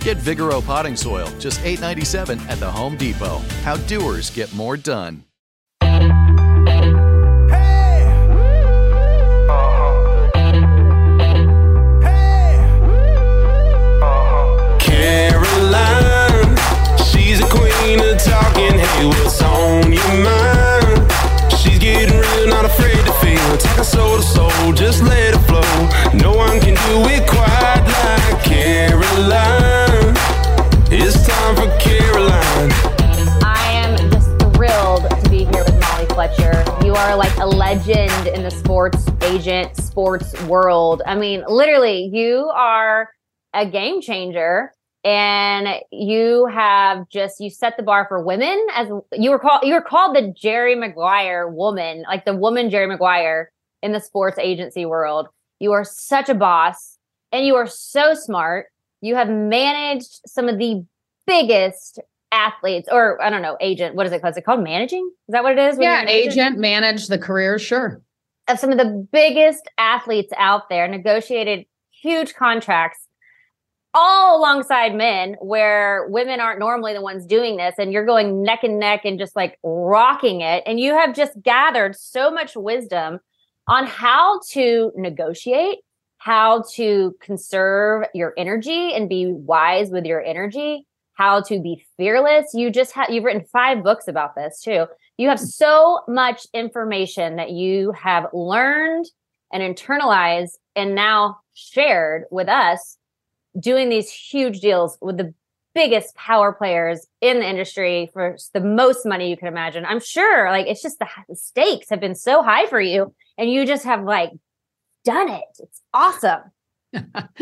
Get Vigoro potting soil, just $8.97 at the Home Depot. How doers get more done. Caroline, she's a queen of talking. Hey, what's on your mind? She's getting real, not afraid to feel. Talking soul to soul, just let it flow. No one can do it quite like Caroline. Time for Caroline. I am just thrilled to be here with Molly Fletcher. You are like a legend in the sports agent, sports world. I mean, literally, you are a game changer and you have just you set the bar for women as you were called you were called the Jerry Maguire woman, like the woman Jerry Maguire in the sports agency world. You are such a boss and you are so smart. You have managed some of the biggest athletes or I don't know, agent, what is it called? Is it called managing? Is that what it is? Yeah, agent? agent, manage the career, sure. of some of the biggest athletes out there, negotiated huge contracts all alongside men where women aren't normally the ones doing this and you're going neck and neck and just like rocking it and you have just gathered so much wisdom on how to negotiate how to conserve your energy and be wise with your energy how to be fearless you just have you've written five books about this too you have so much information that you have learned and internalized and now shared with us doing these huge deals with the biggest power players in the industry for the most money you can imagine. I'm sure like it's just the, stakes have been so high for you and you just have like done it. It's awesome.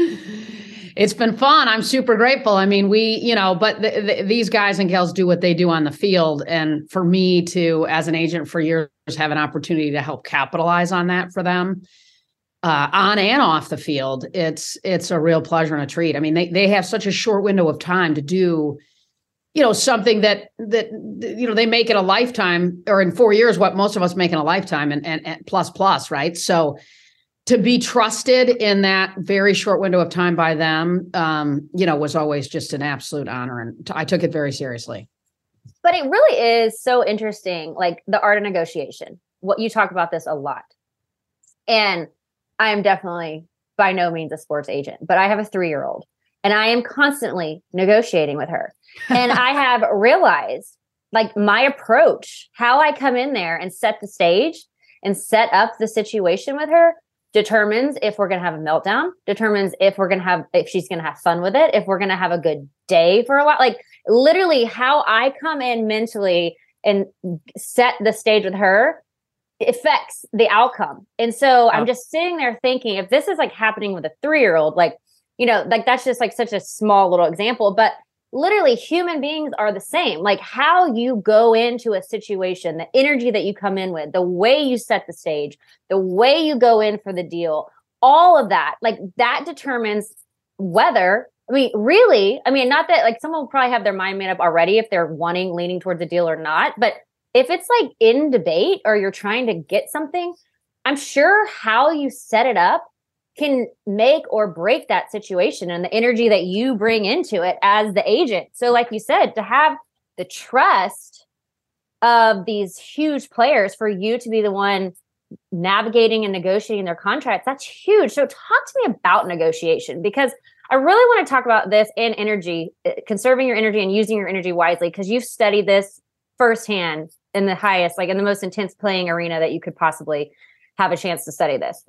it's been fun. I'm super grateful. I mean, we, you know, but th- th- these guys and gals do what they do on the field. And for me to, as an agent for years, have an opportunity to help capitalize on that for them uh, on and off the field, it's it's a real pleasure and a treat. I mean, they they have such a short window of time to do, you know, something that that you know they make in a lifetime, or in four years, what most of us make in a lifetime, and and, and plus plus, right? So to be trusted in that very short window of time by them, um, you know, was always just an absolute honor, and I took it very seriously. But it really is so interesting, like the art of negotiation. What you talk about this a lot. And I am definitely by no means a sports agent, but I have a three year old and I am constantly negotiating with her. And I have realized like my approach, how I come in there and set the stage and set up the situation with her determines if we're going to have a meltdown, determines if we're going to have, if she's going to have fun with it, if we're going to have a good day for a while. Like literally how I come in mentally and set the stage with her affects the outcome. And so I'm just sitting there thinking if this is like happening with a 3-year-old like you know like that's just like such a small little example but literally human beings are the same. Like how you go into a situation the energy that you come in with the way you set the stage the way you go in for the deal all of that like that determines whether I mean, really, I mean, not that like someone will probably have their mind made up already if they're wanting, leaning towards a deal or not, but if it's like in debate or you're trying to get something, I'm sure how you set it up can make or break that situation and the energy that you bring into it as the agent. So, like you said, to have the trust of these huge players for you to be the one navigating and negotiating their contracts, that's huge. So, talk to me about negotiation because I really want to talk about this in energy, eh, conserving your energy and using your energy wisely because you've studied this firsthand in the highest, like in the most intense playing arena that you could possibly have a chance to study this.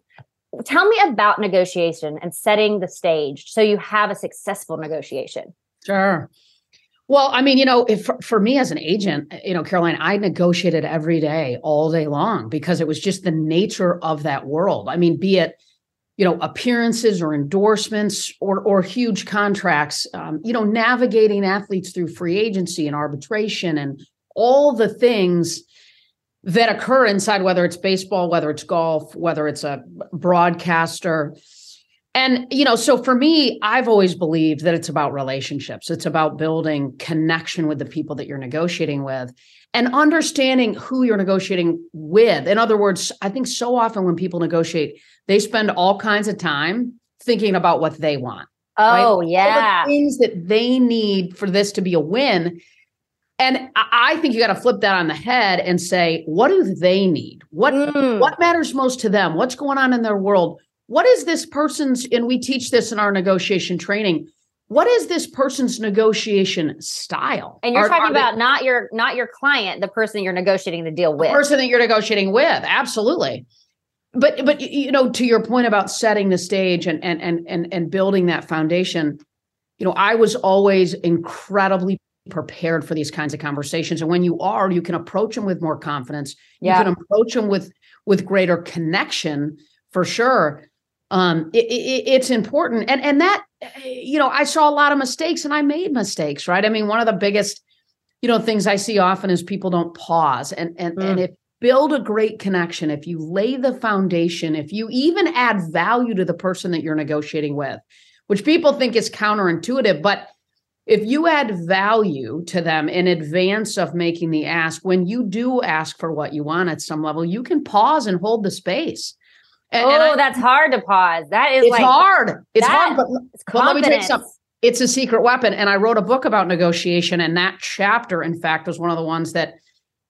Tell me about negotiation and setting the stage so you have a successful negotiation. Sure. Well, I mean, you know, if for me as an agent, you know, Caroline, I negotiated every day, all day long, because it was just the nature of that world. I mean, be it, you know, appearances or endorsements or or huge contracts, um, you know, navigating athletes through free agency and arbitration and all the things that occur inside, whether it's baseball, whether it's golf, whether it's a broadcaster. And, you know, so for me, I've always believed that it's about relationships. It's about building connection with the people that you're negotiating with and understanding who you're negotiating with. In other words, I think so often when people negotiate, they spend all kinds of time thinking about what they want. Oh, right? yeah. things that they need for this to be a win. And I think you got to flip that on the head and say, what do they need? What mm. what matters most to them? What's going on in their world? What is this person's? And we teach this in our negotiation training. What is this person's negotiation style? And you're are, talking are about they, not your not your client, the person you're negotiating the deal with. The person that you're negotiating with, absolutely. But but you know, to your point about setting the stage and and and and, and building that foundation, you know, I was always incredibly prepared for these kinds of conversations. And when you are you can approach them with more confidence. Yeah. you can approach them with with greater connection for sure. Um it, it, it's important. And and that you know i saw a lot of mistakes and i made mistakes right? I mean one of the biggest you know things i see often is people don't pause. And and mm. and if build a great connection. If you lay the foundation if you even add value to the person that you're negotiating with which people think is counterintuitive but if you add value to them in advance of making the ask, when you do ask for what you want at some level, you can pause and hold the space. And, oh, and I, that's hard to pause. That is it's like, hard. It's hard, but, but let me take some. It's a secret weapon. And I wrote a book about negotiation, and that chapter, in fact, was one of the ones that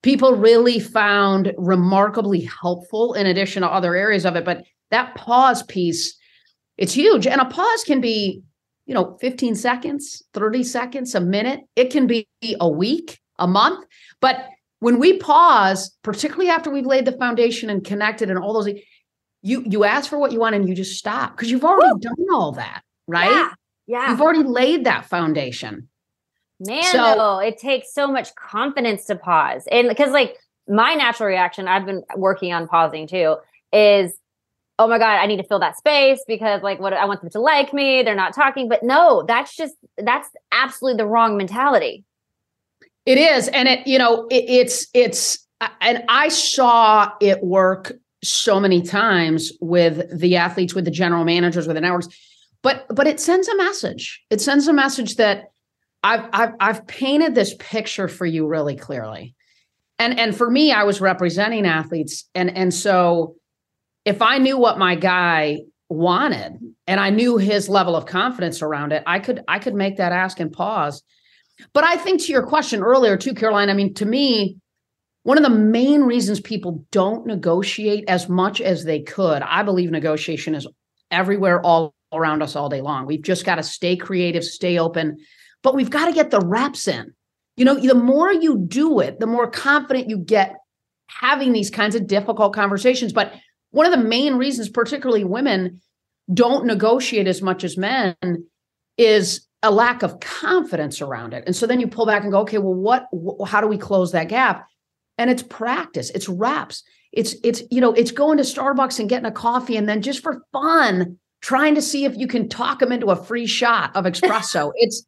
people really found remarkably helpful in addition to other areas of it. But that pause piece, it's huge. And a pause can be you know 15 seconds 30 seconds a minute. It can be a week a month. But when we pause particularly after we've laid the foundation and connected and all those you you ask for what you want and you just stop because you've already Woo! done all that right? yeah, yeah you've already laid that foundation. Man so, though, it takes so much confidence to pause. And because like my natural reaction i've been working on pausing too is oh my god i need to fill that space because like what i want them to like me. They're not talking. But no that's just that's absolutely the wrong mentality. It is. And it you know it, it's it's and i saw it work so many times with the athletes with the general managers with the networks. But but it sends a message. It sends a message that I've, I've I've painted this picture for you really clearly, and and for me, I was representing athletes, and and so if I knew what my guy wanted and I knew his level of confidence around it, I could I could make that ask and pause. But I think to your question earlier too, Caroline, I mean, to me, one of the main reasons people don't negotiate as much as they could, I believe negotiation is everywhere all around us all day long. We've just got to stay creative, stay open, but we've got to get the reps in. You know, the more you do it, the more confident you get having these kinds of difficult conversations. But one of the main reasons, particularly women, don't negotiate as much as men is a lack of confidence around it. And so then you pull back and go, okay, well, what, wh- how do we close that gap? And it's practice, it's reps, it's, it's, you know, it's going to Starbucks and getting a coffee and then just for fun, trying to see if you can talk them into a free shot of espresso. it's,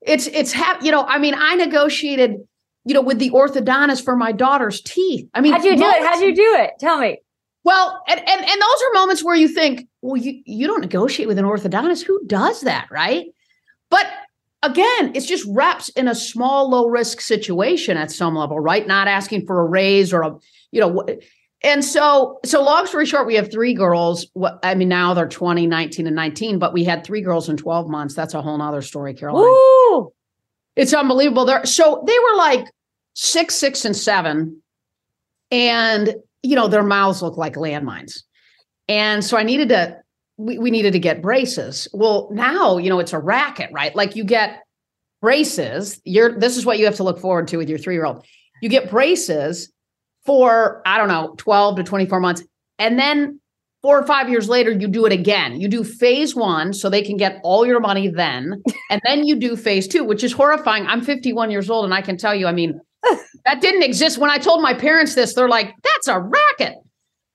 it's, it's, ha- you know, I mean, I negotiated, you know, with the orthodontist for my daughter's teeth. I mean, how'd you do it? How'd you do it? Tell me. Well, and, and and those are moments where you think, well, you you don't negotiate with an orthodontist. Who does that, right? But again, it's just reps in a small, low risk situation at some level, right? Not asking for a raise or a, you know, and so, so long story short, we have three girls. I mean, now they're 20, 19, and 19, but we had three girls in 12 months. That's a whole nother story, Caroline. Woo! It's unbelievable. They're so they were like six, six, and seven. And you know, their mouths look like landmines. And so I needed to, we, we needed to get braces. Well, now, you know, it's a racket, right? Like you get braces. You're this is what you have to look forward to with your three-year-old. You get braces for, I don't know, 12 to 24 months. And then four or five years later, you do it again. You do phase one so they can get all your money then. and then you do phase two, which is horrifying. I'm 51 years old and I can tell you, I mean, that didn't exist. When I told my parents this, they're like, that's a racket.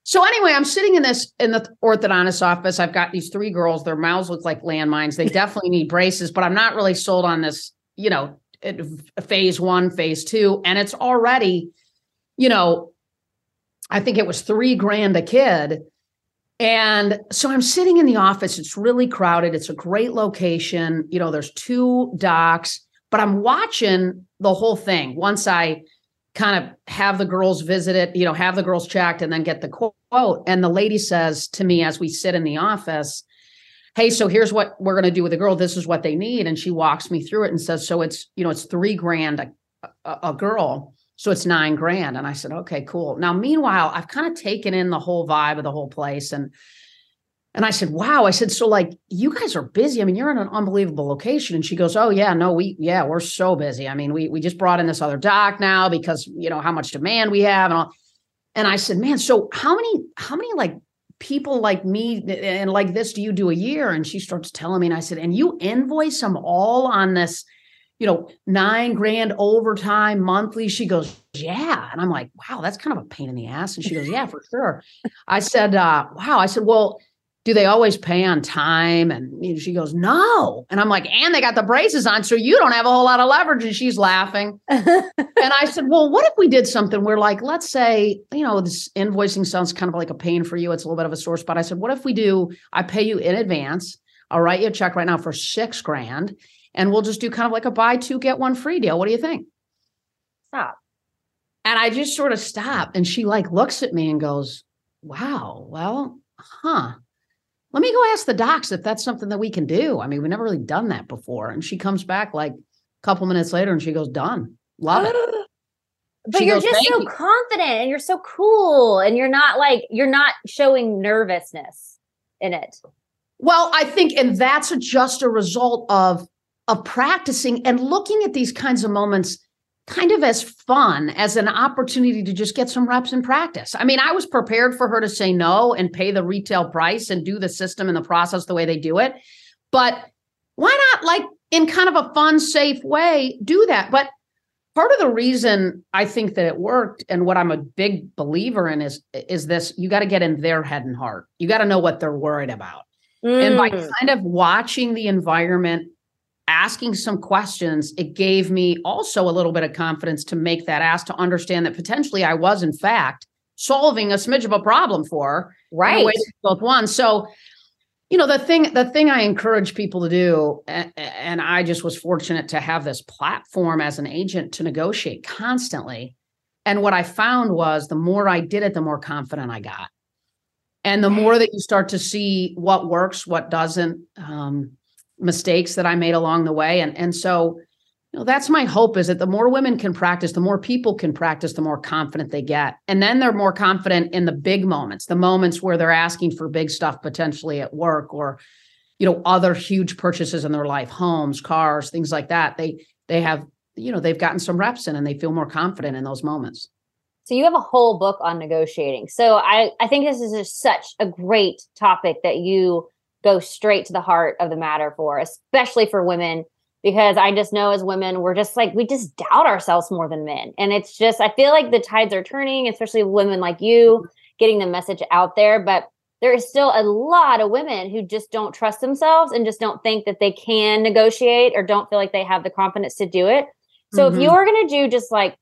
So anyway, I'm sitting in this in the orthodontist office. I've got these three girls. Their mouths look like landmines. They definitely need braces, but I'm not really sold on this, you know, phase one, phase two. And it's already, you know, I think it was three grand a kid. And so I'm sitting in the office. It's really crowded. It's a great location. You know, there's two docs, but I'm watching the whole thing. Once I kind of have the girls visit it, you know, have the girls checked and then get the quote. And the lady says to me as we sit in the office, Hey, so here's what we're going to do with the girl. This is what they need. And she walks me through it and says, So it's, you know, it's three grand a, a, a girl. So it's nine grand. And I said, Okay, cool. Now, meanwhile, I've kind of taken in the whole vibe of the whole place. And and I said, wow. I said, so like you guys are busy. I mean, you're in an unbelievable location. And she goes, oh yeah, no, we, yeah, we're so busy. I mean, we, we just brought in this other doc now because, you know, how much demand we have and all. And I said, man, so how many, how many like people like me and like this do you do a year? And she starts telling me, and I said, and you invoice them all on this, you know, nine grand overtime monthly. She goes, yeah. And I'm like, wow, that's kind of a pain in the ass. And she goes, yeah, for sure. I said, uh, wow. I said, well, do they always pay on time? And you know, she goes, no. And I'm like, and they got the braces on, so you don't have a whole lot of leverage. And she's laughing. and I said, well, what if we did something where, like, let's say, you know, this invoicing sounds kind of like a pain for you. It's a little bit of a sore spot. I said, what if we do, I pay you in advance. I'll write you a check right now for six grand. And we'll just do kind of like a buy two, get one free deal. What do you think? Stop. And I just sort of stop. And she like looks at me and goes, wow, well, huh let me go ask the docs if that's something that we can do. I mean, we've never really done that before. And she comes back like a couple minutes later and she goes, done. Love it. But she you're goes, just so you. confident and you're so cool and you're not like, you're not showing nervousness in it. Well, I think, and that's a, just a result of of practicing and looking at these kinds of moments kind of as fun as an opportunity to just get some reps in practice. I mean, I was prepared for her to say no and pay the retail price and do the system and the process the way they do it. But why not, like, in kind of a fun, safe way, do that? But part of the reason I think that it worked and what I'm a big believer in is is this you got to get in their head and heart. You got to know what they're worried about. Mm. And by mm. kind of watching the environment asking some questions, it gave me also a little bit of confidence to make that ask to understand that potentially I was, in fact, solving a smidge of a problem for right both one. So, you know, the thing the thing I encourage people to do, and I just was fortunate to have this platform as an agent to negotiate constantly. And what I found was the more I did it, the more confident I got. And the more that you start to see what works, what doesn't, um, mistakes that I made along the way. And, and so, you know, that's my hope is that the more women can practice, the more people can practice, the more confident they get. And then they're more confident in the big moments, the moments where they're asking for big stuff potentially at work or, you know, other huge purchases in their life, homes, cars, things like that. They they have, you know, they've gotten some reps in and they feel more confident in those moments. So you have a whole book on negotiating. So I I think this is just such a great topic that you go straight to the heart of the matter for, especially for women, because I just know as women, we're just like, we just doubt ourselves more than men. And it's just, I feel like the tides are turning, especially women like you getting the message out there. But there is still a lot of women who just don't trust themselves and just don't think that they can negotiate or don't feel like they have the confidence to do it. So mm-hmm. if you're going to do just like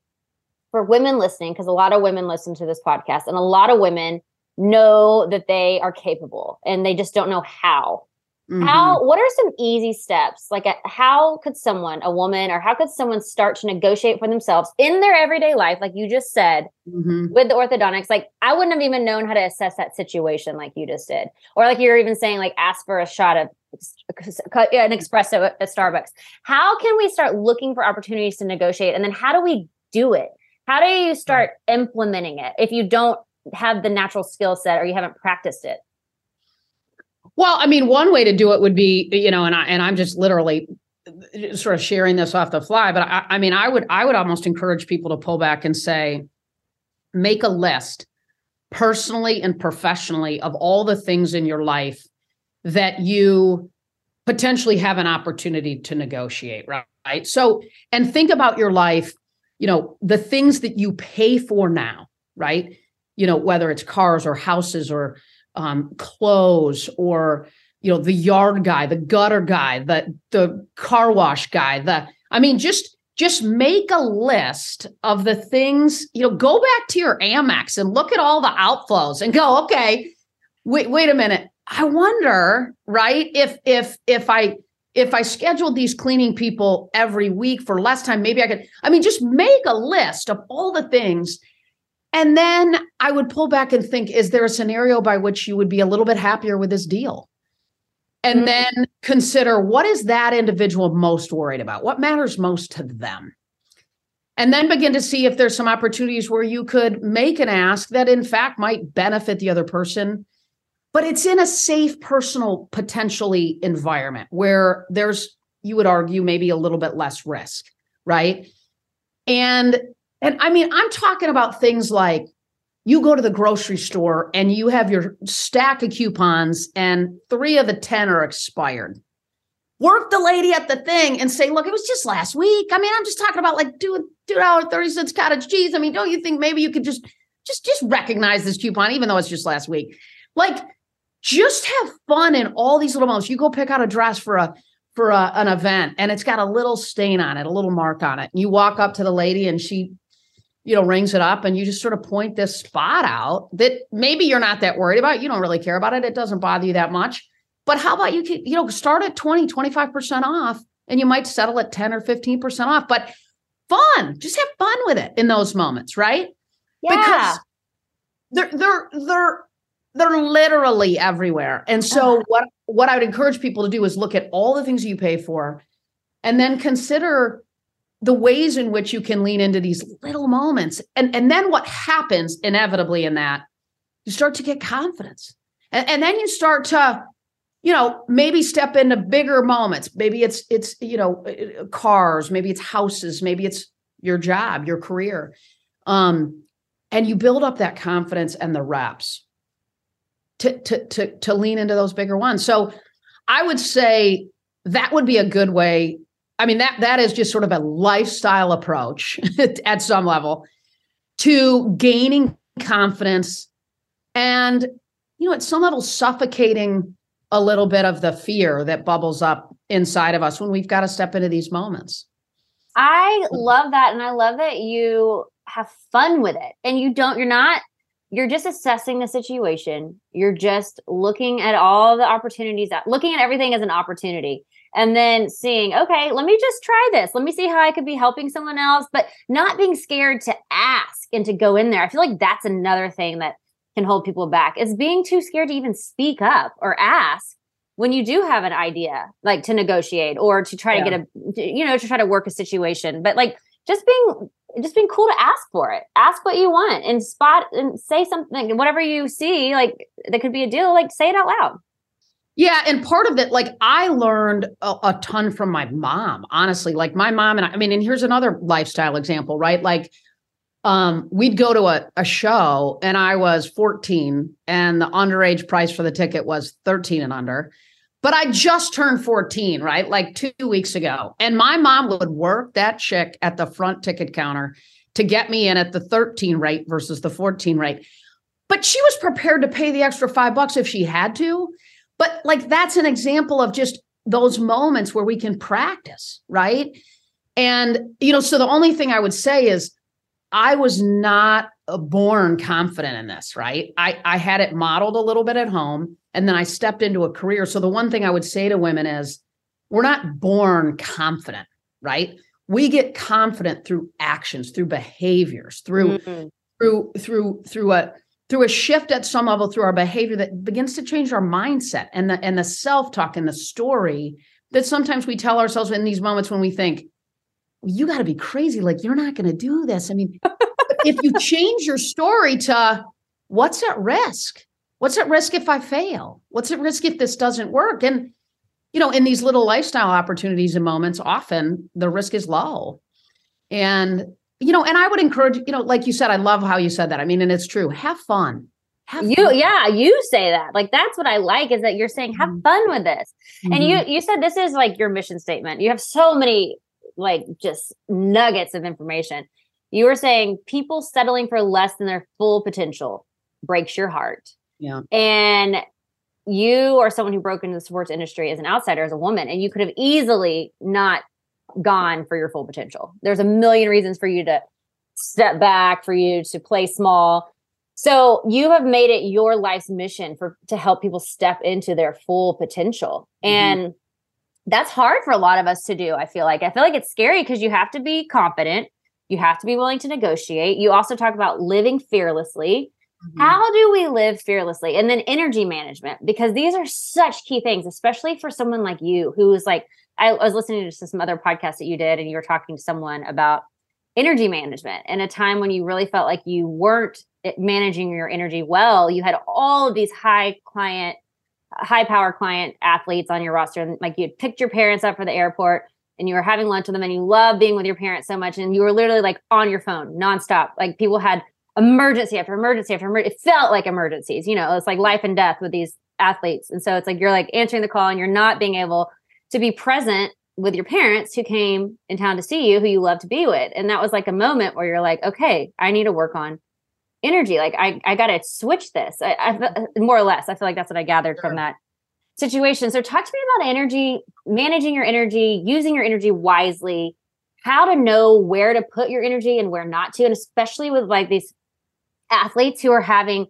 for women listening, because a lot of women listen to this podcast and a lot of women know that they are capable and they just don't know how. Mm-hmm. How what are some easy steps? Like how could someone, a woman or how could someone start to negotiate for themselves in their everyday life like you just said mm-hmm. with the orthodontics? Like I wouldn't have even known how to assess that situation like you just did. Or like you're even saying like ask for a shot of an espresso at Starbucks. How can we start looking for opportunities to negotiate and then how do we do it? How do you start implementing it if you don't have the natural skill set or you haven't practiced it? Well, I mean, one way to do it would be, you know, and I and I'm just literally sort of sharing this off the fly, but I, I mean, I would I would almost encourage people to pull back and say, make a list personally and professionally of all the things in your life that you potentially have an opportunity to negotiate, right? So, and think about your life, you know, the things that you pay for now, right? You know, whether it's cars or houses or um, clothes or you know the yard guy the gutter guy the the car wash guy the i mean just just make a list of the things you know go back to your amex and look at all the outflows and go okay wait wait a minute. I wonder right if if if i if i scheduled these cleaning people every week for less time maybe i could i mean just make a list of all the things and then I would pull back and think, is there a scenario by which you would be a little bit happier with this deal? And mm-hmm. then consider what is that individual most worried about? What matters most to them? And then begin to see if there's some opportunities where you could make an ask that, in fact, might benefit the other person, but it's in a safe, personal, potentially environment where there's, you would argue, maybe a little bit less risk, right? And and I mean, I'm talking about things like you go to the grocery store and you have your stack of coupons and three of the 10 are expired. Work the lady at the thing and say, look, it was just last week. I mean, I'm just talking about like doing two dollar thirty cents cottage cheese. I mean, don't you think maybe you could just just just recognize this coupon, even though it's just last week? Like, just have fun in all these little moments. You go pick out a dress for a for a, an event and it's got a little stain on it, a little mark on it. You walk up to the lady and she you know, rings it up and you just sort of point this spot out that maybe you're not that worried about. You don't really care about it. It doesn't bother you that much. But how about you can, you know, start at 20, 25% off and you might settle at 10 or 15% off, but fun, just have fun with it in those moments, right? Yeah. Because they're they're they're they're literally everywhere. And so uh-huh. what what I would encourage people to do is look at all the things you pay for and then consider the ways in which you can lean into these little moments. And and then what happens inevitably in that you start to get confidence. And, and then you start to you know maybe step into bigger moments. Maybe it's it's you know uh, uh, cars maybe it's houses maybe it's your job your career. Um and you build up that confidence and the reps to to to to lean into those bigger ones. So i would say that would be a good way I mean that that is just sort of a lifestyle approach at some level to gaining confidence and you know at some level suffocating a little bit of the fear that bubbles up inside of us when we've got to step into these moments. I love that and I love that you have fun with it and you don't you're not you're just assessing the situation. You're just looking at all the opportunities that looking at everything as an opportunity and then seeing, okay, let me just try this. Let me see how I could be helping someone else, but not being scared to ask and to go in there. I feel like that's another thing that can hold people back is being too scared to even speak up or ask when you do have an idea like to negotiate or to try yeah. to get a you know to try to work a situation but like just being just being cool to ask for it ask what you want and spot and say something whatever you see like that could be a deal like say it out loud yeah, and part of it, like I learned a, a, ton from my mom, honestly. Like my mom and I, I mean, and here's another lifestyle example, right? Like um, we'd go to a, a show and I was 14 and the underage price for the ticket was 13 and under. But I just turned 14, right? Like two weeks ago. And my mom would work that chick at the front ticket counter to get me in at the 13 rate versus the 14 rate. But she was prepared to pay the extra five bucks if she had to but like that's an example of just those moments where we can practice, right? And, you know, so the only thing I would say is I was not born confident in this, right? I I had it modeled a little bit at home and then I stepped into a career. So the one thing I would say to women is we're not born confident, right? We get confident through actions, through behaviors, through mm-hmm. through through through a through a shift at some level through our behavior that begins to change our mindset and the and the self-talk and the story that sometimes we tell ourselves in these moments when we think you got to be crazy like you're not going to do this. I mean if you change your story to what's at risk? What's at risk if i fail? What's at risk if this doesn't work? And you know in these little lifestyle opportunities and moments often the risk is low. And you know, and I would encourage, you know, like you said, I love how you said that. I mean, and it's true. Have fun. Have you fun. yeah, you say that. Like that's what I like is that you're saying have mm-hmm. fun with this. Mm-hmm. And you mm-hmm. you said this is like your mission statement. You have so many like just nuggets of information. You were saying people settling for less than their full potential breaks your heart. Yeah. And you are someone who broke into the sports industry as an outsider, as a woman, and you could have easily not gone for your full potential. There's a million reasons for you to step back, for you to play small. So you have made it your life's mission for to help people step into their full potential. Mm-hmm. And that's hard for a lot of us to do. I feel like I feel like it's scary because you have to be confident, you have to be willing to negotiate. You also talk about living fearlessly. Mm-hmm. How do we live fearlessly? And then energy management, because these are such key things, especially for someone like you who is like I was listening to some other podcasts that you did, and you were talking to someone about energy management in a time when you really felt like you weren't eh, managing your energy well. You had all of these high client, high power client athletes on your roster, and like you had picked your parents up for the airport and you were having lunch with them and you love being with your parents so much and you were literally like on your phone nonstop. Like people had emergency after emergency after emergency. It felt like emergencies, you know, it's like life and death with these athletes. And so it's like you're like answering the call and you're not being able to be present with your parents who came in town to see you, who you love to be with. And that was like a moment where you're like, okay, I need to work on energy. Like I, I got to switch this. I, I, uh, more or less, I feel like that's what I gathered sure. from that situation. So talk to me about energy, managing your energy, using your energy wisely, how to know where to put your energy and where not to. And especially with like these athletes who are having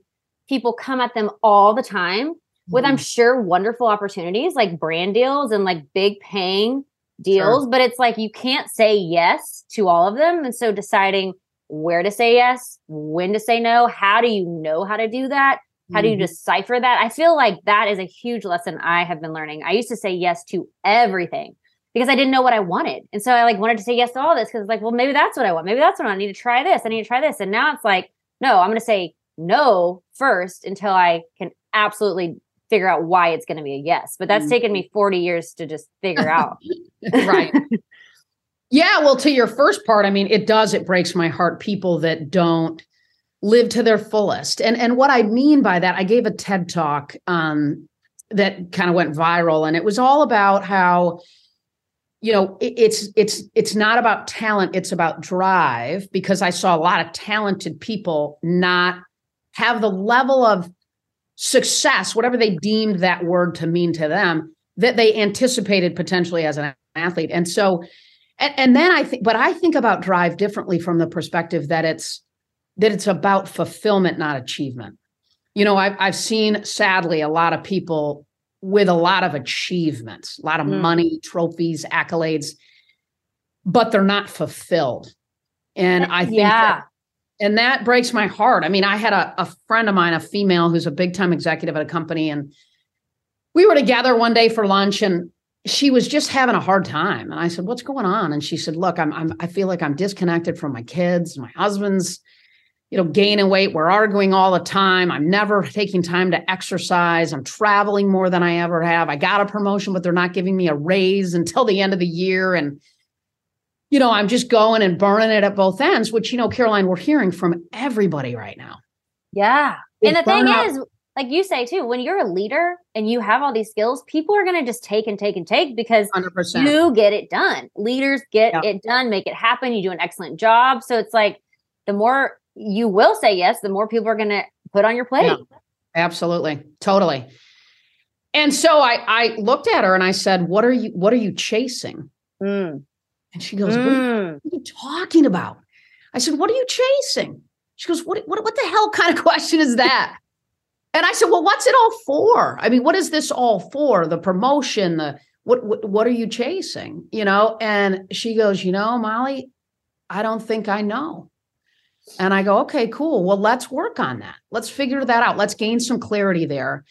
people come at them all the time with I'm mm-hmm. sure wonderful opportunities like brand deals and like big paying deals, sure. but it's like you can't say yes to all of them. And so deciding where to say yes, when to say no, how do you know how to do that? How do you mm-hmm. decipher that? I feel like that is a huge lesson I have been learning. I used to say yes to everything because I didn't know what I wanted. And so I like wanted to say yes to all this because like, well, maybe that's what I want. Maybe that's what I, I need to try this. I need to try this. And now it's like, no, I'm going to say no first until I can absolutely figure out why it's going to be a yes. But that's mm-hmm. taken me 40 years to just figure out. right. Yeah. Well, to your first part, I mean, it does, it breaks my heart. People that don't live to their fullest. And and what I mean by that, I gave a TED talk um, that kind of went viral, and it was all about how you know it, it's it's it's not about talent it's about drive because i saw a lot of talented people not have the level of success, whatever they deemed that word to mean to them, that they anticipated potentially as an athlete. And so, and, and then I think, but I think about drive differently from the perspective that it's that it's about fulfillment, not achievement. You know, I've I've seen sadly a lot of people with a lot of achievements, a lot of mm. money, trophies, accolades, but they're not fulfilled. And I think yeah and that breaks my heart. I mean, I had a, a friend of mine, a female who's a big time executive at a company, and we were together one day for lunch, and she was just having a hard time. And I said, "What's going on?" And she said, "Look, I'm, I'm I feel like I'm disconnected from my kids. My husband's, you know, gaining weight. We're arguing all the time. I'm never taking time to exercise. I'm traveling more than I ever have. I got a promotion, but they're not giving me a raise until the end of the year, and." You know, I'm just going and burning it at both ends, which, you know, Caroline, we're hearing from everybody right now. Yeah. and the thing is, like you say too, when you're a leader and you have all these skills, people are going to just take and take and take because 100%. you get it done. Leaders get yep. it done, make it happen. You do an excellent job. So it's like the more you will say yes, the more people are going to put on your plate. Yeah. Absolutely. Totally. And so I I looked at her and I said, "What are you what are you chasing?" Mm. And she goes, mm. what, are you, talking about? I said, What are you chasing? She goes, what, what, what the hell kind of question is that? and I said, well, what's it all for? I mean, what is this all for? The promotion, the what, what, what are you chasing? You know? And she goes, you know, Molly, I don't think I know. And I go, okay, cool. Well, let's work on that. Let's figure that out. Let's gain some clarity there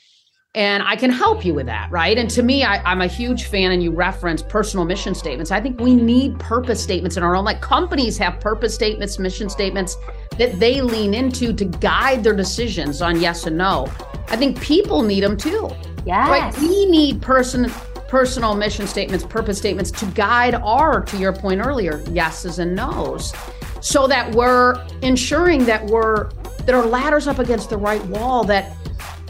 and I can help you with that, right? And to me, I, am a huge fan, and you reference personal mission statements. I think we need purpose statements in our own. Like companies have purpose statements, mission statements that they lean into to guide their decisions on yes and no. I think people need them too. Yes. Right? We need person personal mission statements, purpose statements to guide our, to your point earlier, yeses and nos, so that we're ensuring that we're that our ladder's up against the right wall, that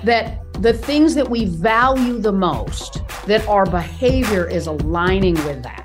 that the things that we value the most, that our behavior is aligning with that.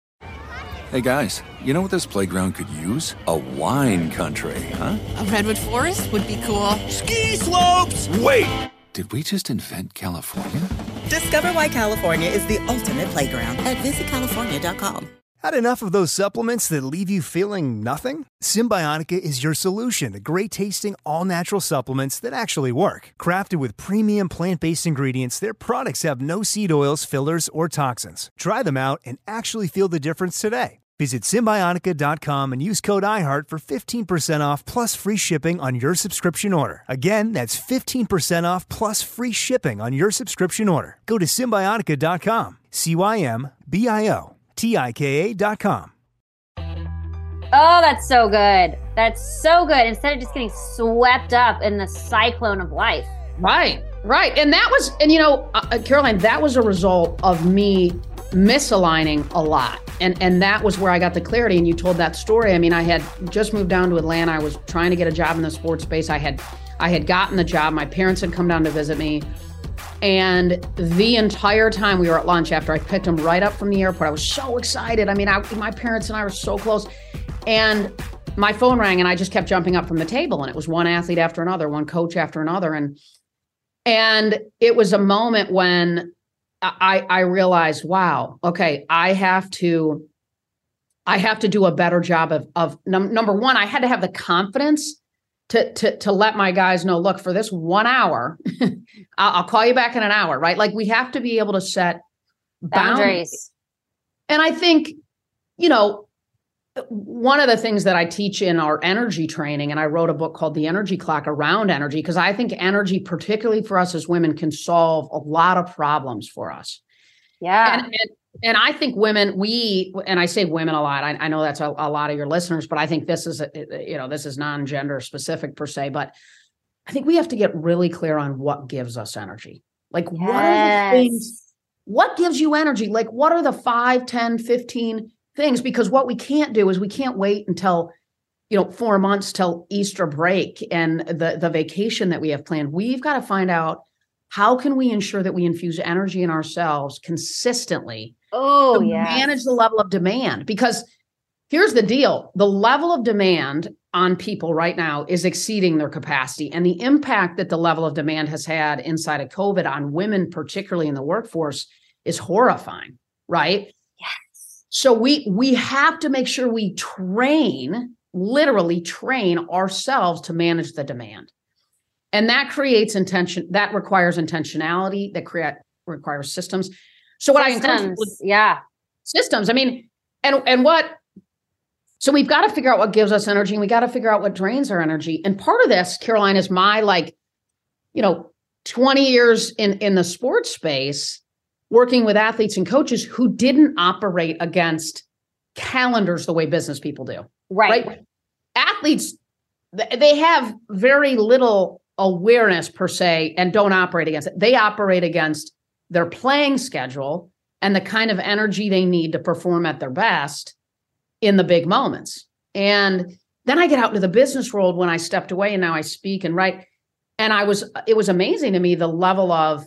Hey guys, you know what this playground could use? A wine country, huh? A redwood forest would be cool. Ski slopes! Wait! Did we just invent California? Discover why California is the ultimate playground at visitcalifornia.com. Had enough of those supplements that leave you feeling nothing? Cymbiotika is your solution to great tasting, all natural supplements that actually work. Crafted with premium plant based ingredients, their products have no seed oils, fillers, or toxins. Try them out and actually feel the difference today. Visit Cymbiotika.com and use code IHEART for 15% off plus free shipping on your subscription order. Again, that's 15% off plus free shipping on your subscription order. Go to Cymbiotika.com. C Y M B I O T I K A.com. Oh, that's so good. That's so good. Instead of just getting swept up in the cyclone of life. Right, right. And that was, and you know, uh, Caroline, that was a result of me misaligning a lot. And and that was where i got the clarity and you told that story. I mean i had just moved down to atlanta. I was trying to get a job in the sports space. I had i had gotten the job. My parents had come down to visit me. And the entire time we were at lunch after i picked them right up from the airport i was so excited. I mean I, my parents and i were so close. And my phone rang and i just kept jumping up from the table and it was one athlete after another one coach after another. And and it was a moment when I I realized, wow, okay, I have to I have to do a better job of of num- number one, I had to have the confidence to to to let my guys know, look, for this one hour, I'll, I'll, call you back in an hour, right? Like we have to be able to set boundaries. boundaries. And I think, you know, one of the things that I teach in our energy training, and I wrote a book called The Energy Clock around energy, because I think energy, particularly for us as women, can solve a lot of problems for us. Yeah. And, and, and I think women, we, and I say women a lot, I, I know that's a, a, lot of your listeners, but I think this is, a, you know, this is non gender specific per se, but I think we have to get really clear on what gives us energy. Like, yes. what are the things, what gives you energy? Like, what are the 5, 10, 15, things because what we can't do is we can't wait until you know four months till easter break and the the vacation that we have planned. We've got to find out how can we ensure that we infuse energy in ourselves consistently oh yeah manage the level of demand because here's the deal. The level of demand on people right now is exceeding their capacity and the impact that the level of demand has had inside of covid on women particularly in the workforce is horrifying right so we we have to make sure we train, literally train ourselves to manage the demand. And that creates intention, that requires intentionality, that create requires systems. So what systems, I encourage yeah. Systems. I mean, and and what so we've got to figure out what gives us energy and we got to figure out what drains our energy. And part of this, Caroline, is my like, you know, 20 years in in the sports space working with athletes and coaches who didn't operate against calendars the way business people do. Right. right? Athletes, they have very little awareness per se and don't operate against it. They operate against their playing schedule and the kind of energy they need to perform at their best in the big moments. And then I get out into the business world when I stepped away and now I speak and write. And I was, it was amazing to me the level of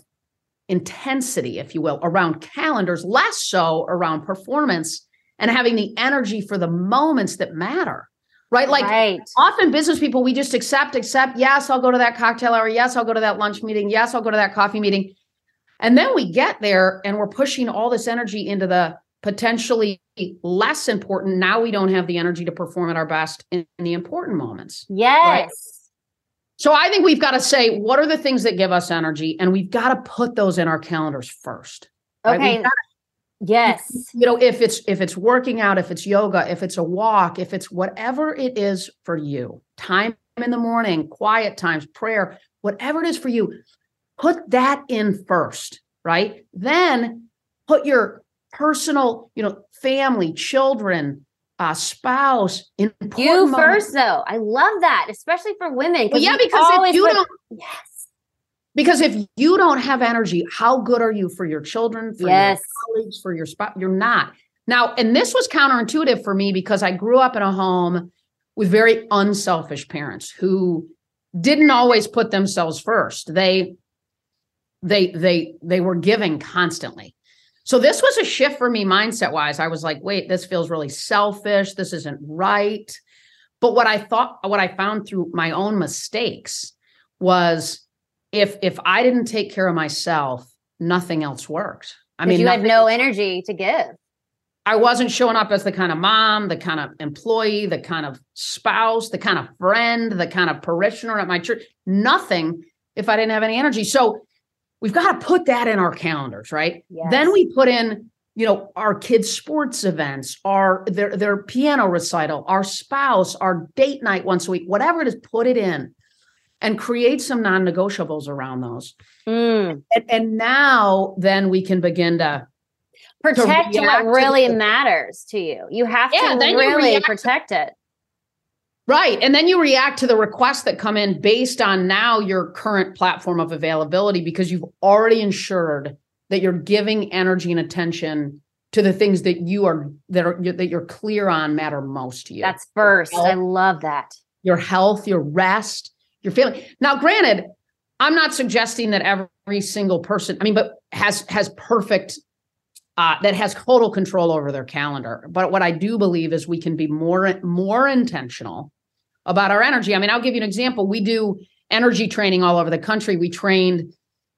intensity, if you will, around calendars, less so around performance and having the energy for the moments that matter. Right. Like right. often business people, we just accept, accept. Yes, I'll go to that cocktail hour. Yes, I'll go to that lunch meeting. Yes, I'll go to that coffee meeting. And then we get there and we're pushing all this energy into the potentially less important. Now we don't have the energy to perform at our best in, in the important moments. Yes. Right? So I think we've got to say, what are the things that give us energy? And we've got to put those in our calendars first. Right? Okay. Gotta, yes. You know, if it's if it's working out, if it's yoga, if it's a walk, if it's whatever it is for you, time in the morning, quiet times, prayer, whatever it is for you, put that in first, right? Then put your personal, you know, family, children, uh, spouse. You moments. first, though. I love that, especially for women. Well, yeah, because if you don't, yes, because if you don't have energy, how good are you for your children, for yes. your colleagues, for your spouse? You're not. Now, and this was counterintuitive for me because I grew up in a home with very unselfish parents who didn't always put themselves first. They they they they were giving constantly. So this was a shift for me mindset wise. I was like, wait, this feels really selfish. This isn't right. But what I thought, what I found through my own mistakes was if if I didn't take care of myself, nothing else worked. I mean, you nothing, had no energy to give. I wasn't showing up as the kind of mom, the kind of employee, the kind of spouse, the kind of friend, the kind of parishioner at my church. Nothing if I didn't have any energy. So we've got to put that in our calendars, right? Yes. Then we put in, you know, our kids' sports events, our their their piano recital, our spouse, our date night once a week, whatever it is, put it in and create some non-negotiables around those. Mm. And, and, now then we can begin to protect to what really to matters to you. You have yeah, to really protect it. Right. And then you react to the requests that come in based on now your current platform of availability because you've already ensured that you're giving energy and attention to the things that you are that are that you're clear on matter most to you. That's first. I love that. Your health, your rest, your feeling. Now, granted, I'm not suggesting that every single person, I mean, but has has perfect uh, that has total control over their calendar. But what I do believe is we can be more more intentional about our energy. I mean, I'll give you an example. We do energy training all over the country. We trained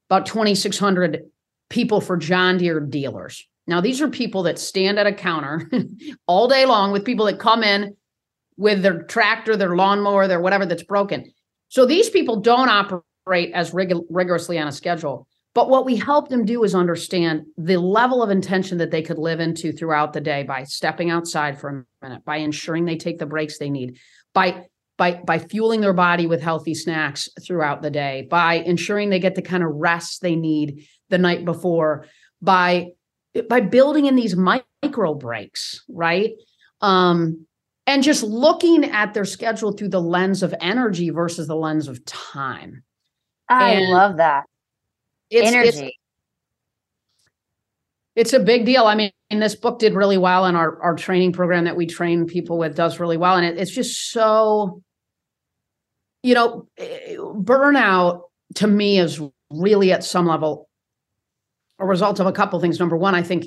about 2,600 people for John Deere dealers. Now, these are people that stand at a counter all day long with people that come in with their tractor, their lawnmower, their whatever that's broken. So these people don't operate as rig- rigorously on a schedule. But what we help them do is understand the level of intention that they could live into throughout the day by stepping outside for a minute, by ensuring they take the breaks they need, by by by fueling their body with healthy snacks throughout the day by ensuring they get the kind of rest they need the night before by by building in these micro breaks right? Um and just looking at their schedule through the lens of energy versus the lens of time. I and love that. it's, energy. It's, it's a big deal. I mean this book did really well and our, our training program that we train people with does really well and it, it's just so you know, eh, burnout to me is really at some level a result of a couple things. Number one, I think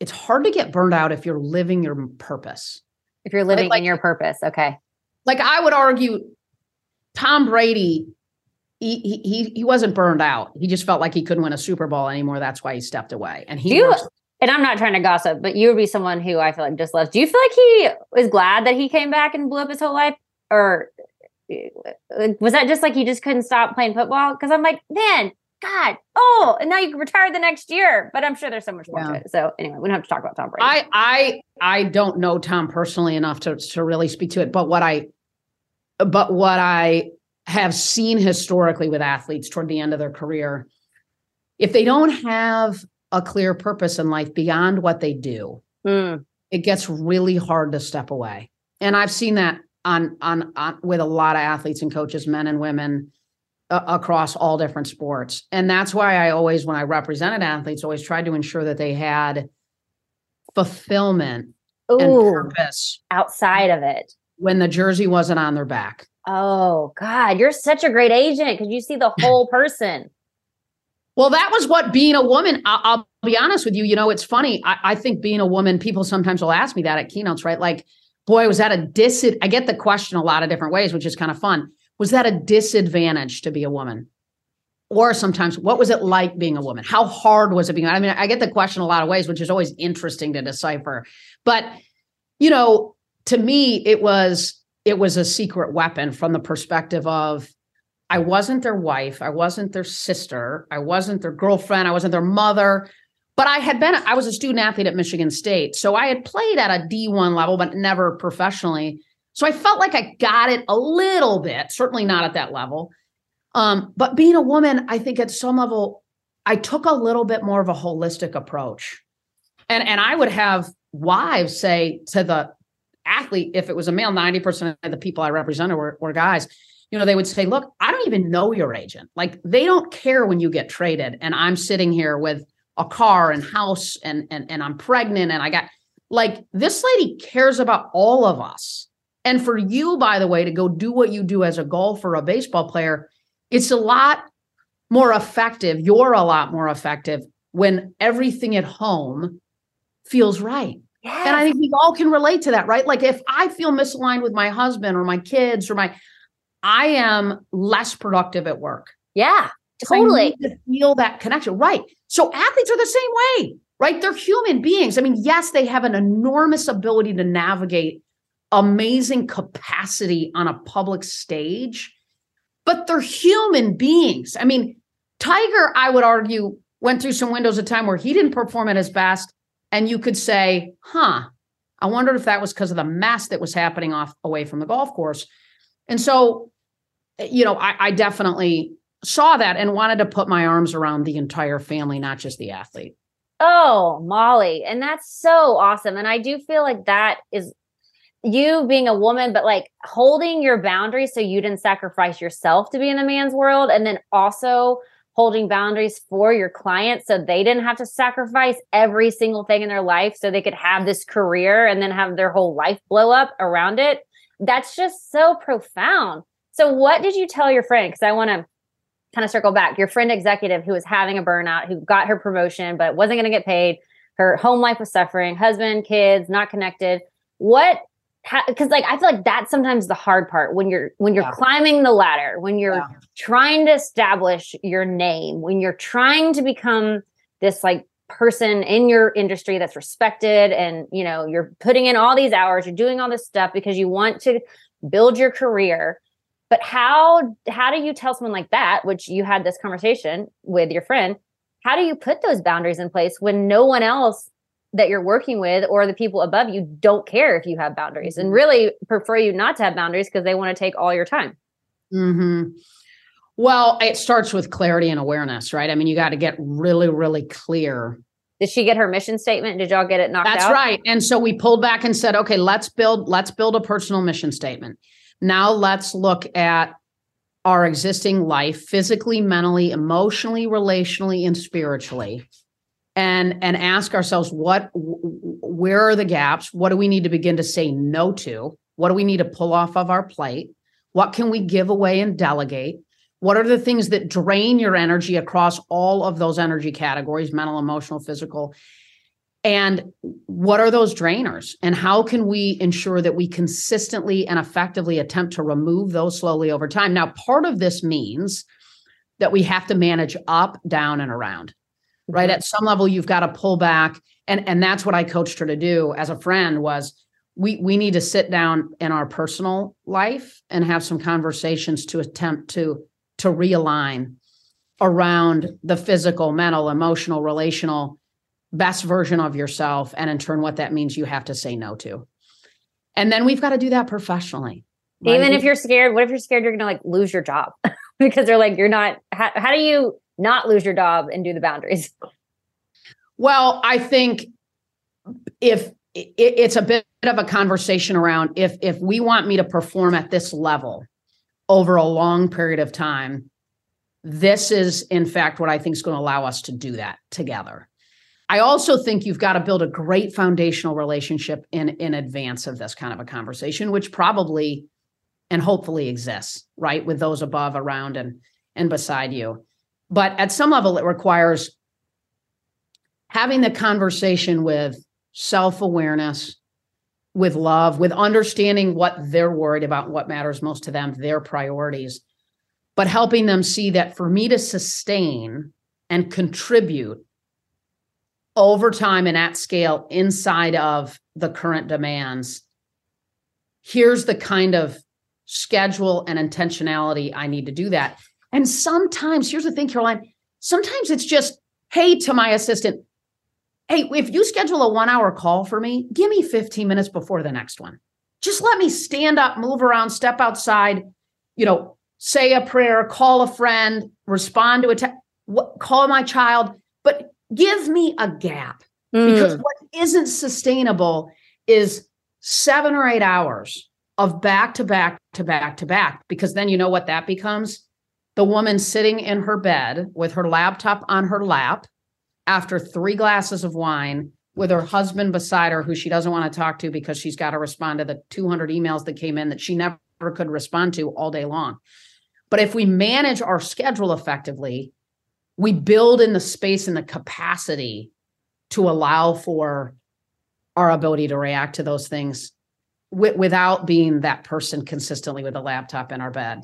it's hard to get burned out if you're living your purpose. If you're living like, in your purpose, okay. Like I would argue, Tom Brady, he he he wasn't burned out. He just felt like he couldn't win a Super Bowl anymore. That's why he stepped away. And he you, and I'm not trying to gossip, but you would be someone who I feel like just loves. Do you feel like he was glad that he came back and blew up his whole life, or was that just like he just couldn't stop playing football? Because I'm like, man, God, oh, and now you can retire the next year. But I'm sure there's so much more yeah. to it. So anyway, we don't have to talk about Tom Brady. I I I don't know Tom personally enough to to really speak to it. But what I but what I have seen historically with athletes toward the end of their career, if they don't have a clear purpose in life beyond what they do, mm. it gets really hard to step away. And I've seen that on, on, on with a lot of athletes and coaches, men and women uh, across all different sports. And that's why I always, when I represented athletes, always tried to ensure that they had fulfillment Ooh, and purpose outside of it. when the jersey wasn't on their back. Oh God, you're such a great agent because you see the whole person. Well, that was what being a woman. I'll, I'll be honest with you. You know, it's funny. I, I, think being a woman, people sometimes will ask me that at keynotes, right? Like, boy, was that a dis? I get the question a lot of different ways, which is kind of fun. Was that a disadvantage to be a woman? Or sometimes, what was it like being a woman? How hard was it being? I mean, I get the question a lot of ways, which is always interesting to decipher. But you know, to me, it was it was a secret weapon from the perspective of I wasn't their wife, I wasn't their sister, I wasn't their girlfriend, I wasn't their mother, but I had been I was a student athlete at Michigan State. So I had played at a D1 level but never professionally. So I felt like I got it a little bit, certainly not at that level. Um, but being a woman, I think at some level I took a little bit more of a holistic approach. And and I would have wives say to the athlete, if it was a male, 90% of the people I represented were, were guys, you know, they would say, look, I don't even know your agent. Like they don't care when you get traded. And I'm sitting here with a car and house and and and I'm pregnant and I got like this lady cares about all of us. And for you, by the way, to go do what you do as a golfer, a baseball player, it's a lot more effective. You're a lot more effective when everything at home feels right. Yes. And I think we all can relate to that, right? Like if I feel misaligned with my husband or my kids or my, I am less productive at work. Yeah, totally. to feel that connection, right? So athletes are the same way, right? They're human beings. I mean, yes, they have an enormous ability to navigate amazing capacity on a public stage, but they're human beings. I mean, Tiger, I would argue, went through some windows of time where he didn't perform at his best and you could say, huh, I wondered if that was because of the mess that was happening off away from the golf course. And so, you know, I, I definitely saw that and wanted to put my arms around the entire family, not just the athlete. Oh, Molly. And that's so awesome. And I do feel like that is you being a woman, but like holding your boundaries so you didn't sacrifice yourself to be in a man's world. And then also holding boundaries for your clients so they didn't have to sacrifice every single thing in their life so they could have this career and then have their whole life blow up around it. That's just so profound. So, what did you tell your friend? Because I want to kind of circle back. Your friend executive who was having a burnout, who got her promotion, but wasn't going to get paid. Her home life was suffering, husband, kids, not connected. What because like i feel like that's sometimes the hard part when you're when you're yeah. climbing the ladder when you're yeah. trying to establish your name when you're trying to become this like person in your industry that's respected and you know you're putting in all these hours you're doing all this stuff because you want to build your career but how how do you tell someone like that which you had this conversation with your friend how do you put those boundaries in place when no one else that you're working with or the people above you don't care if you have boundaries and mm-hmm. really prefer you not to have boundaries because they want to take all your time. Mm-hmm. Well, it starts with clarity and awareness, right? I mean, you got to get really, really clear. Did she get her mission statement? Did y'all get it knocked That's out? That's right. And so we pulled back and said, okay, let's build, let's build a personal mission statement. Now let's look at our existing life physically, mentally, emotionally, relationally, and spiritually. And and ask ourselves what where are the gaps? What do we need to begin to say no to? What do we need to pull off of our plate? What can we give away and delegate? What are the things that drain your energy across all of those energy categories mental emotional physical and what are those drainers? And how can we ensure that we consistently and effectively attempt to remove those slowly over time? Now part of this means that we have to manage up down and around right? Mm-hmm. At some level you've got to pull back. And and that's what i coached her to do as a friend was we we need to sit down in our personal life and have some conversations to attempt to to realign around the physical mental emotional relational best version of yourself and in turn what that means you have to say no to and then we've got to do that professionally right? even if you're scared what if you're scared you're gonna like lose your job because they're like you're not how, how do you not lose your job and do the boundaries? Well, I think if it's a bit of a conversation around if if we want me to perform at this level over a long period of time, this is in fact what I think is going to allow us to do that together. I also think you've got to build a great foundational relationship in in advance of this kind of a conversation, which probably and hopefully exists, right, with those above, around, and and beside you. But at some level, it requires having the conversation with self-awareness, with love, with understanding what they're worried about, what matters most to them, their priorities, but helping them see that for me to sustain and contribute over time and at scale inside of the current demands here's the kind of schedule and intentionality i need to do that. And sometimes here's the thing caroline sometimes it's just hey to my assistant hey if you schedule a one hour call for me give me 15 minutes before the next one. Just let me stand up move around step outside you know say a prayer call a friend respond to a text call my child give me a gap. Mm. because what isn't sustainable is seven or eight hours of back to back to back to back because then you know what that becomes? The woman sitting in her bed with her laptop on her lap after three glasses of wine with her husband beside her who she doesn't want to talk to because she's got to respond to the 200 emails that came in that she never could respond to all day long. But if we manage our schedule effectively we build in the space and the capacity to allow for our ability to react to those things w- without being that person consistently with a laptop in our bed.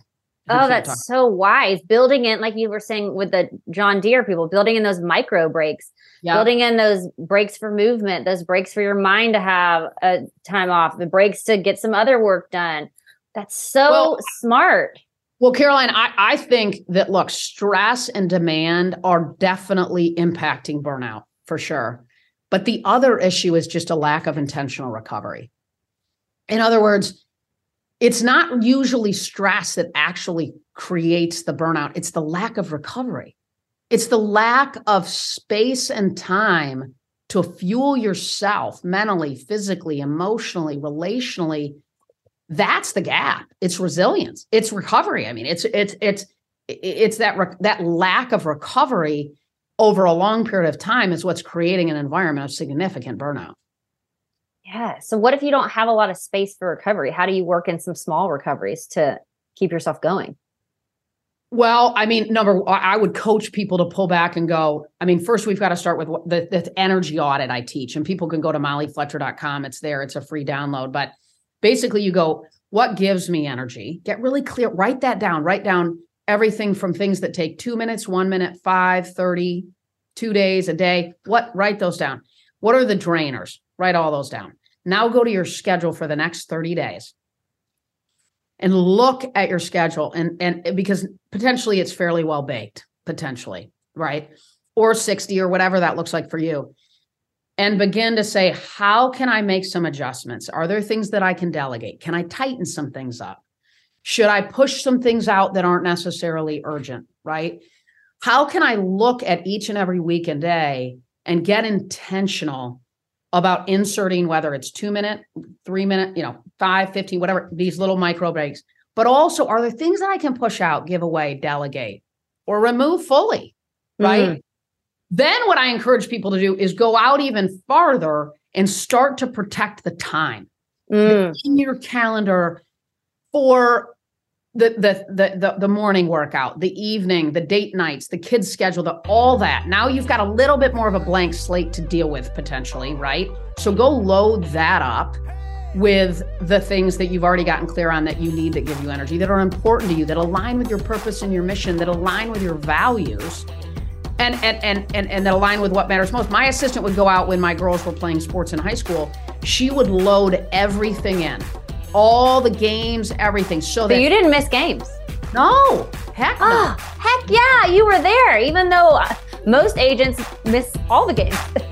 Oh, that's so wise. Building in, like you were saying with the John Deere people, building in those micro breaks, yep. building in those breaks for movement, those breaks for your mind to have a time off, the breaks to get some other work done. That's so well, smart. Well, Caroline, I, I think that look, stress and demand are definitely impacting burnout for sure. But the other issue is just a lack of intentional recovery. In other words, it's not usually stress that actually creates the burnout, it's the lack of recovery. It's the lack of space and time to fuel yourself mentally, physically, emotionally, relationally that's the gap. It's resilience. It's recovery. I mean it's it's it's it's that that lack of recovery over a long period of time is what's creating an environment of significant burnout. Yeah. So what if you don't have a lot of space for recovery? How do you work in some small recoveries to keep yourself going? Well, I mean, number I would coach people to pull back and go. I mean, first we've got to start with the, the energy audit I teach, and people can go to mollyfletcher.com. It's there, it's a free download. But basically you go what gives me energy? Get really clear write that down write down everything from things that take two minutes one minute five 30 two days a day. What write those down. What are the drainers? Write all those down. Now go to your schedule for the next 30 days. And look at your schedule and and because potentially it's fairly well baked potentially right? Or 60 or whatever that looks like for you and begin to say, how can I make some adjustments? Are there things that I can delegate? Can I tighten some things up? Should I push some things out that aren't necessarily urgent? Right? How can I look at each and every week and day and get intentional about inserting whether it's two minute, three minute, you know, five, 15, whatever, these little micro breaks. But also, are there things that I can push out, give away, delegate, or remove fully? Right. Mm. Then what I encourage people to do is go out even farther and start to protect the time mm. in your calendar for the, the the the the morning workout, the evening, the date nights, the kids' schedule, the all that. Now you've got a little bit more of a blank slate to deal with potentially, right? So go load that up with the things that you've already gotten clear on that you need that give you energy, that are important to you, that align with your purpose and your mission, that align with your values and and and and, and that align with what matters most. My assistant would go out when my girls were playing sports in high school. She would load everything in, all the games, everything. So, that you didn't miss games. No, heck no. Oh, heck yeah, you were there. Even though uh, most agents miss all the games.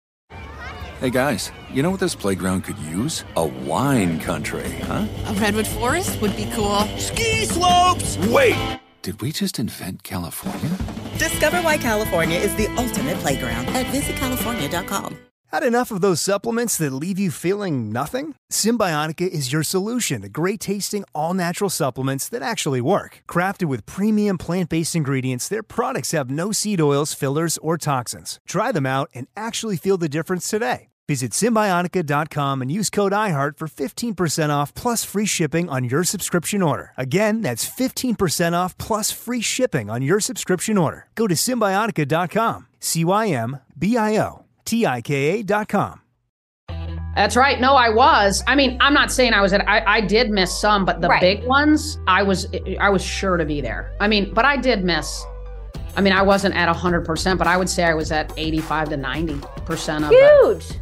Hey guys, you know what this playground could use? A wine country, huh? A redwood forest would be cool. Ski slopes! Wait! Did we just invent California? Discover why California is the ultimate playground at visitcalifornia.com. Had enough of those supplements that leave you feeling nothing? Cymbiotika is your solution to great tasting, all natural supplements that actually work. Crafted with premium plant based ingredients, their products have no seed oils, fillers, or toxins. Try them out and actually feel the difference today. Visit Cymbiotika.com and use code IHEART for 15% off plus free shipping on your subscription order. Again, that's 15% off plus free shipping on your subscription order. Go to Cymbiotika.com, C Y M B I O T I K A.com. That's right. No, I was. I mean, I'm not saying I was at. I, I did miss some, but the Right. big ones, I was. I was sure to be there. I mean, but I did miss. I mean, I wasn't at 100, percent but I would say I was at 85 to 90 percent of the, Huge.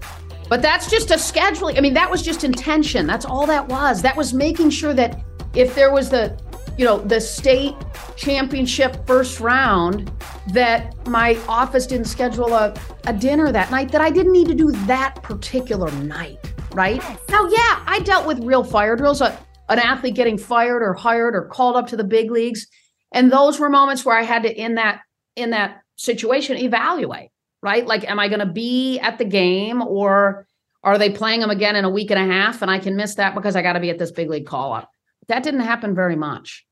But that's just a scheduling. I mean, that was just intention. That's all that was. That was making sure that if there was the, you know, the state championship first round, that my office didn't schedule a, a dinner that night, that I didn't need to do that particular night. Right. Now, yeah, I dealt with real fire drills, a, an athlete getting fired or hired or called up to the big leagues. And those were moments where I had to, in that, in that situation, evaluate right? Like, am I going to be at the game or are they playing them again in a week and a half? And I can miss that because I got to be at this big league call up. That didn't happen very much.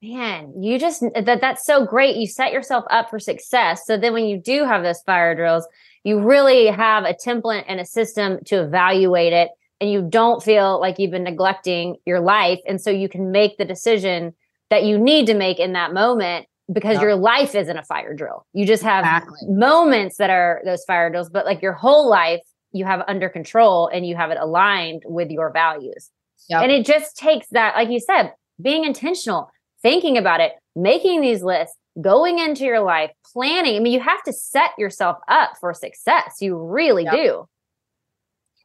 Man, you just that that's so great. You set yourself up for success. So then when you do have those fire drills, you really have a template and a system to evaluate it and you don't feel like you've been neglecting your life and so you can make the decision that you need to make in that moment because Yep. your life isn't a fire drill. You just have Exactly. moments that are those fire drills, but like your whole life you have under control and you have it aligned with your values. Yep. And it just takes that, like you said, being intentional, thinking about it, making these lists, going into your life, planning. I mean, you have to set yourself up for success. You really Yep. do.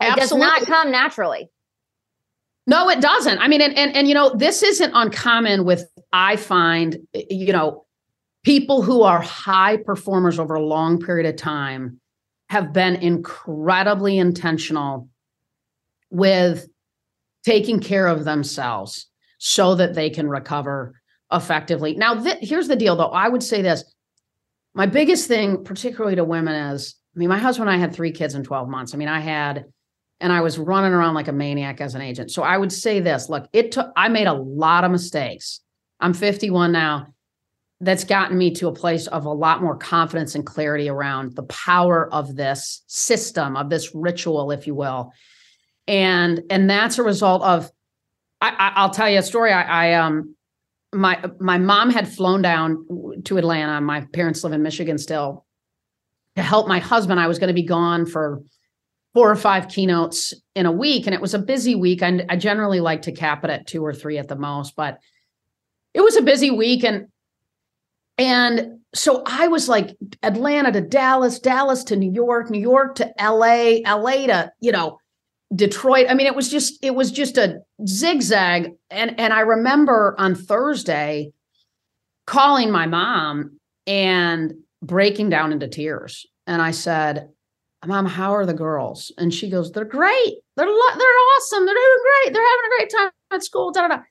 It does not come naturally. No, it doesn't. I mean, and, and and you know, this isn't uncommon with I find, you know, people who are high performers over a long period of time have been incredibly intentional with taking care of themselves so that they can recover effectively. Now, th- here's the deal though. I would say this. My biggest thing, particularly to women, is I mean, my husband and I had three kids in 12 months. I mean, I had and I was running around like a maniac as an agent. So I would say this look, it took, I made a lot of mistakes. I'm 51 now. That's gotten me to a place of a lot more confidence and clarity around the power of this system, of this ritual, if you will. And and that's a result of I, I I'll tell you a story. I, I um my my mom had flown down to Atlanta. My parents live in Michigan still to help my husband. I was going to be gone for four or five keynotes in a week and it was a busy week I, I generally like to cap it at two or three at the most but it was a busy week and and so i was like atlanta to dallas dallas to new york new york to la la to you know detroit i mean it was just it was just a zigzag and and i remember on thursday calling my mom and breaking down into tears and i said Mom, how are the girls? And she goes, They're great. They're lo- they're awesome. They're doing great. They're having a great time at school. Da, da, da.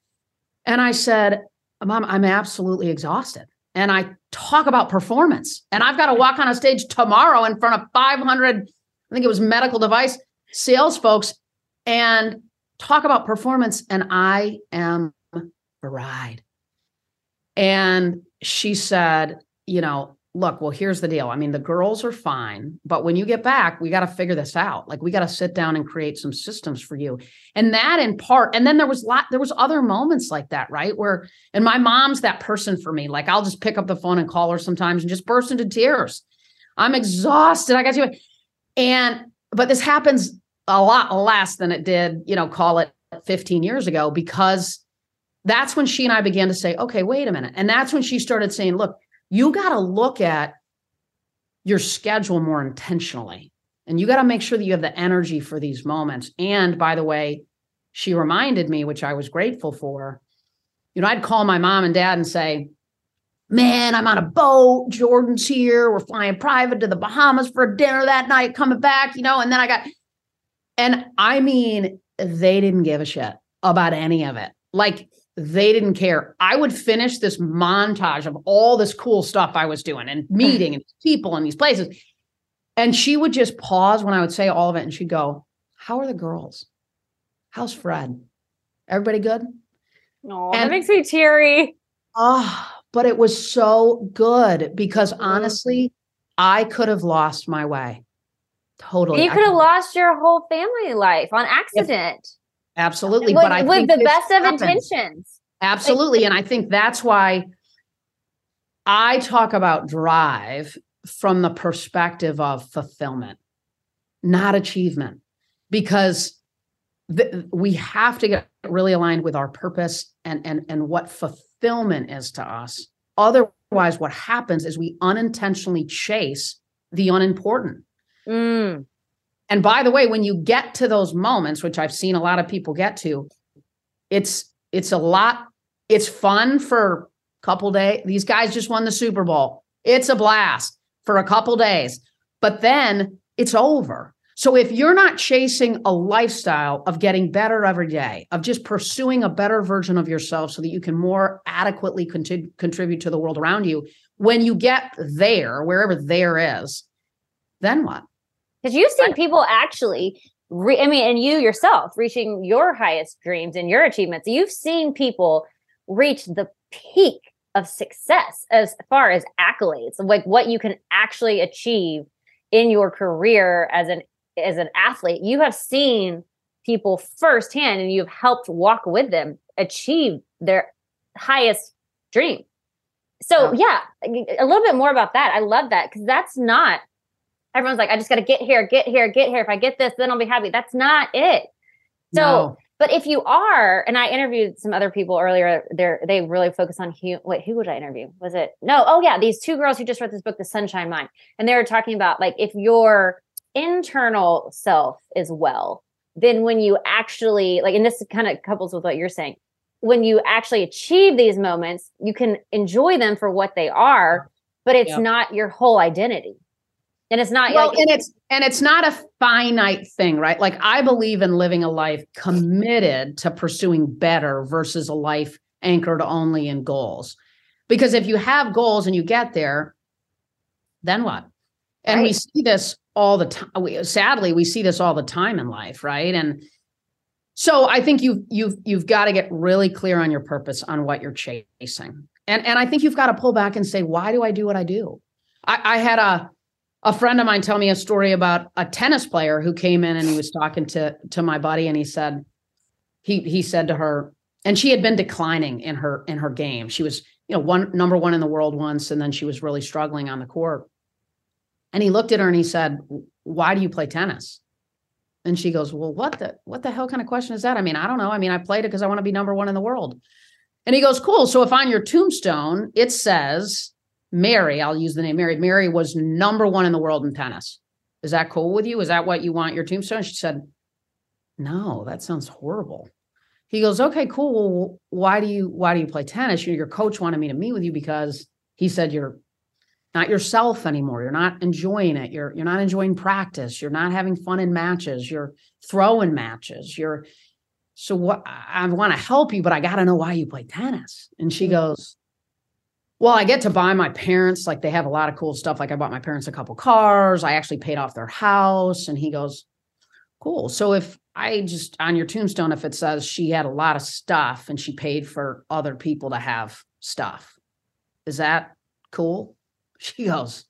And I said, Mom, I'm absolutely exhausted. And I talk about performance. And I've got to walk on a stage tomorrow in front of 500, I think it was medical device sales folks, and talk about performance. And I am fried. And she said, You know, look, well, here's the deal. I mean, the girls are fine, but when you get back, we got to figure this out. Like we got to sit down and create some systems for you. And that in part, and then there was lot, there was other moments like that, right? Where, and my mom's that person for me. Like I'll just pick up the phone and call her sometimes and just burst into tears. I'm exhausted. I got you. And but this happens a lot less than it did, you know, call it 15 years ago because that's when she and I began to say, okay, wait a minute. And that's when she started saying, look, you got to look at your schedule more intentionally. And you got to make sure that you have the energy for these moments. And by the way, she reminded me, which I was grateful for. You know, I'd call my mom and dad and say, Man, I'm on a boat. Jordan's here. We're flying private to the Bahamas for dinner that night, coming back, you know. And then I got, and I mean, they didn't give a shit about any of it. Like, they didn't care. I would finish this montage of all this cool stuff I was doing and meeting and people in these places. And she would just pause when I would say all of it and she'd go, How are the girls? How's Fred? Everybody good? No, that makes me teary. Oh, but it was so good because honestly, I could have lost my way. Totally. You could have lost your whole family life on accident. Absolutely. With, but I with the best of intentions. Absolutely. And I think that's why I talk about drive from the perspective of fulfillment, not achievement, because th- we have to get really aligned with our purpose and, and, and what fulfillment is to us. Otherwise, what happens is we unintentionally chase the unimportant. Mm. And by the way, when you get to those moments, which I've seen a lot of people get to, it's it's a lot. It's fun for a couple days. These guys just won the Super Bowl. It's a blast for a couple days, but then it's over. So if you're not chasing a lifestyle of getting better every day, of just pursuing a better version of yourself so that you can more adequately conti- contribute to the world around you, when you get there, wherever there is, then what? Because you've seen people actually, re- I mean, and you yourself reaching your highest dreams and your achievements. You've seen people reach the peak of success as far as accolades, like what you can actually achieve in your career as an as an athlete. You have seen people firsthand, and you've helped walk with them achieve their highest dream. So yeah, a little bit more about that. I love that because that's not everyone's like, I just got to get here, get here, get here. If I get this, then I'll be happy. That's not it. So, No. but if you are, and I interviewed some other people earlier, they they really focus on who. Wait, who would I interview? Was it no? Oh yeah, these two girls who just wrote this book, The Sunshine Mind, and they were talking about like if your internal self is well, then when you actually like, and this kind of couples with what you're saying, when you actually achieve these moments, you can enjoy them for what they are, but it's Yeah. not your whole identity. And it's not well, like and it's and it's not a finite thing, right? Like I believe in living a life committed to pursuing better versus a life anchored only in goals. Because if you have goals and you get there, then what? And we see this all the time. We, sadly, we see this all the time in life, right? And so I think you've you've you've got to get really clear on your purpose on what you're chasing. And and I think you've got to pull back and say, why do I do what I do? I, I had a a friend of mine tell me a story about a tennis player who came in and he was talking to to my buddy and he said he he said to her and she had been declining in her in her game. She was you know one number one in the world once and then she was really struggling on the court. And he looked at her and he said why do you play tennis? And she goes well what the what the hell kind of question is that? I mean i don't know. I mean i played it because i want to be number one in the world. And he goes cool. So if on your tombstone it says Mary, I'll use the name Mary. Mary was number one in the world in tennis. Is that cool with you? Is that what you want your tombstone? She said, No, that sounds horrible. He goes, Okay, cool. Well, why do you why do you play tennis? Your, your coach wanted me to meet with you because he said you're not yourself anymore. You're not enjoying it. You're you're not enjoying practice. You're not having fun in matches. You're throwing matches. You're so what I want to help you, but I got to know why you play tennis. And she mm-hmm. goes, well, I get to buy my parents, like they have a lot of cool stuff. Like I bought my parents a couple cars. I actually paid off their house. And he goes, Cool. So if I just on your tombstone, if it says she had a lot of stuff and she paid for other people to have stuff, is that cool? She goes,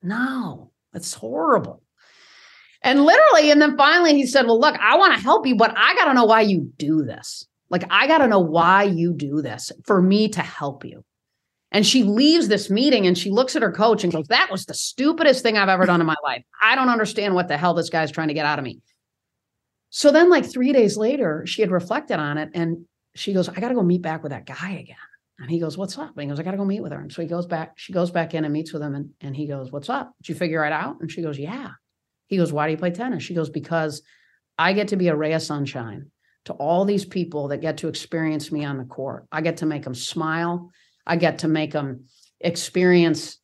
No, that's horrible. And literally, and then finally he said, Well, look, I want to help you, but I got to know why you do this. Like, I got to know why you do this for me to help you. And she leaves this meeting and she looks at her coach and goes, That was the stupidest thing I've ever done in my life. I don't understand what the hell this guy's trying to get out of me. So then, like three days later, she had reflected on it and she goes, I got to go meet back with that guy again. And he goes, What's up? And he goes, I got to go meet with her. And so he goes back, she goes back in and meets with him. And, and he goes, What's up? Did you figure it out? And she goes, Yeah. He goes, Why do you play tennis? She goes, Because I get to be a ray of sunshine to all these people that get to experience me on the court. I get to make them smile. I get to make them experience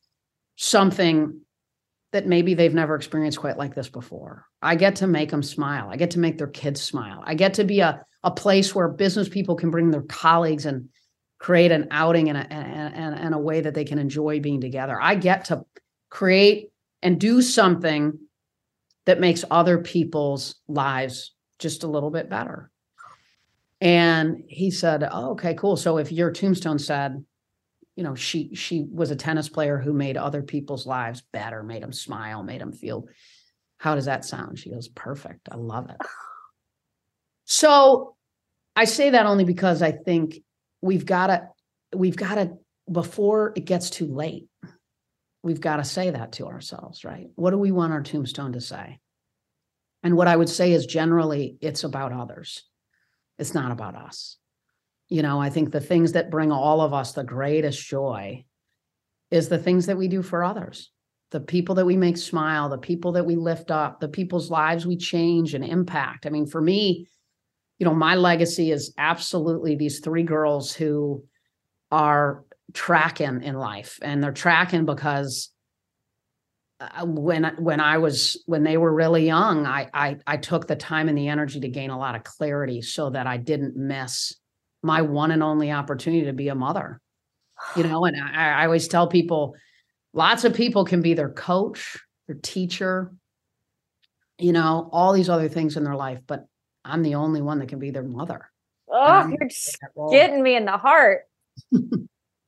something that maybe they've never experienced quite like this before. I get to make them smile. I get to make their kids smile. I get to be a, a place where business people can bring their colleagues and create an outing and a, in, in a way that they can enjoy being together. I get to create and do something that makes other people's lives just a little bit better. And he said, oh, okay, cool. So if your tombstone said, you know, she she was a tennis player who made other people's lives better, made them smile, made them feel, how does that sound? She goes, perfect. I love it. So I say that only because I think we've got to, we've got to, before it gets too late, we've got to say that to ourselves, right? What do we want our tombstone to say? And what I would say is generally it's about others. It's not about us. You know, I think the things that bring all of us the greatest joy is the things that we do for others. The people that we make smile, the people that we lift up, the people's lives we change and impact. I mean, for me, you know, my legacy is absolutely these three girls who are tracking in life and they're tracking because uh, when when I was when they were really young, I, I I took the time and the energy to gain a lot of clarity so that I didn't miss my one and only opportunity to be a mother. You know, and I, I always tell people, lots of people can be their coach, their teacher, you know, all these other things in their life, but I'm the only one that can be their mother. Oh, you're just getting me in the heart.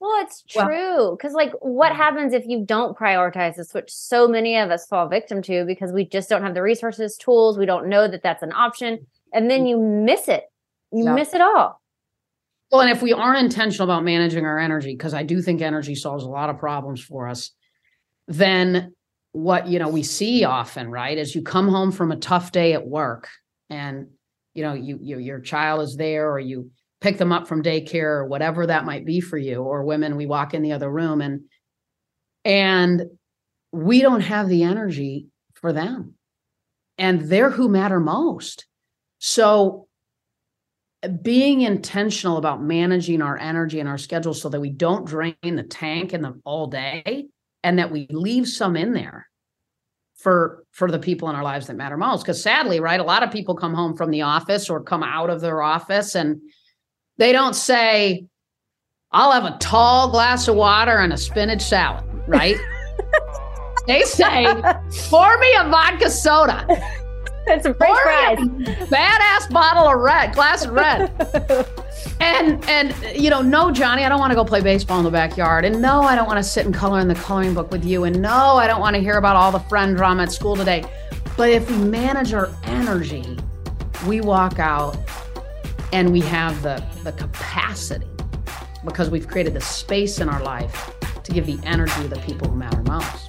Well, it's true. Because, like, what happens if you don't prioritize this, which so many of us fall victim to because we just don't have the resources, tools, we don't know that that's an option. And then mm. you miss it. You Yep. miss it all. Well, and if we aren't intentional about managing our energy, because I do think energy solves a lot of problems for us, then what you know we see often, right, is you come home from a tough day at work, and you know you, you your child is there, or you pick them up from daycare, or whatever that might be for you, or women, we walk in the other room, and and we don't have the energy for them, and they're who matter most. So being intentional about managing our energy and our schedule so that we don't drain the tank in the all day and that we leave some in there for for the people in our lives that matter most. Because sadly right a lot of people come home from the office or come out of their office and they don't say i'll have a tall glass of water and a spinach salad right? They say pour me a vodka soda It's a french fries. badass bottle of red, glass of red. and and you know, no, Johnny, I don't want to go play baseball in the backyard. And no, I don't want to sit and color in the coloring book with you. And no, I don't want to hear about all the friend drama at school today. But if we manage our energy, we walk out and we have the the capacity because we've created the space in our life to give the energy to the people who matter most.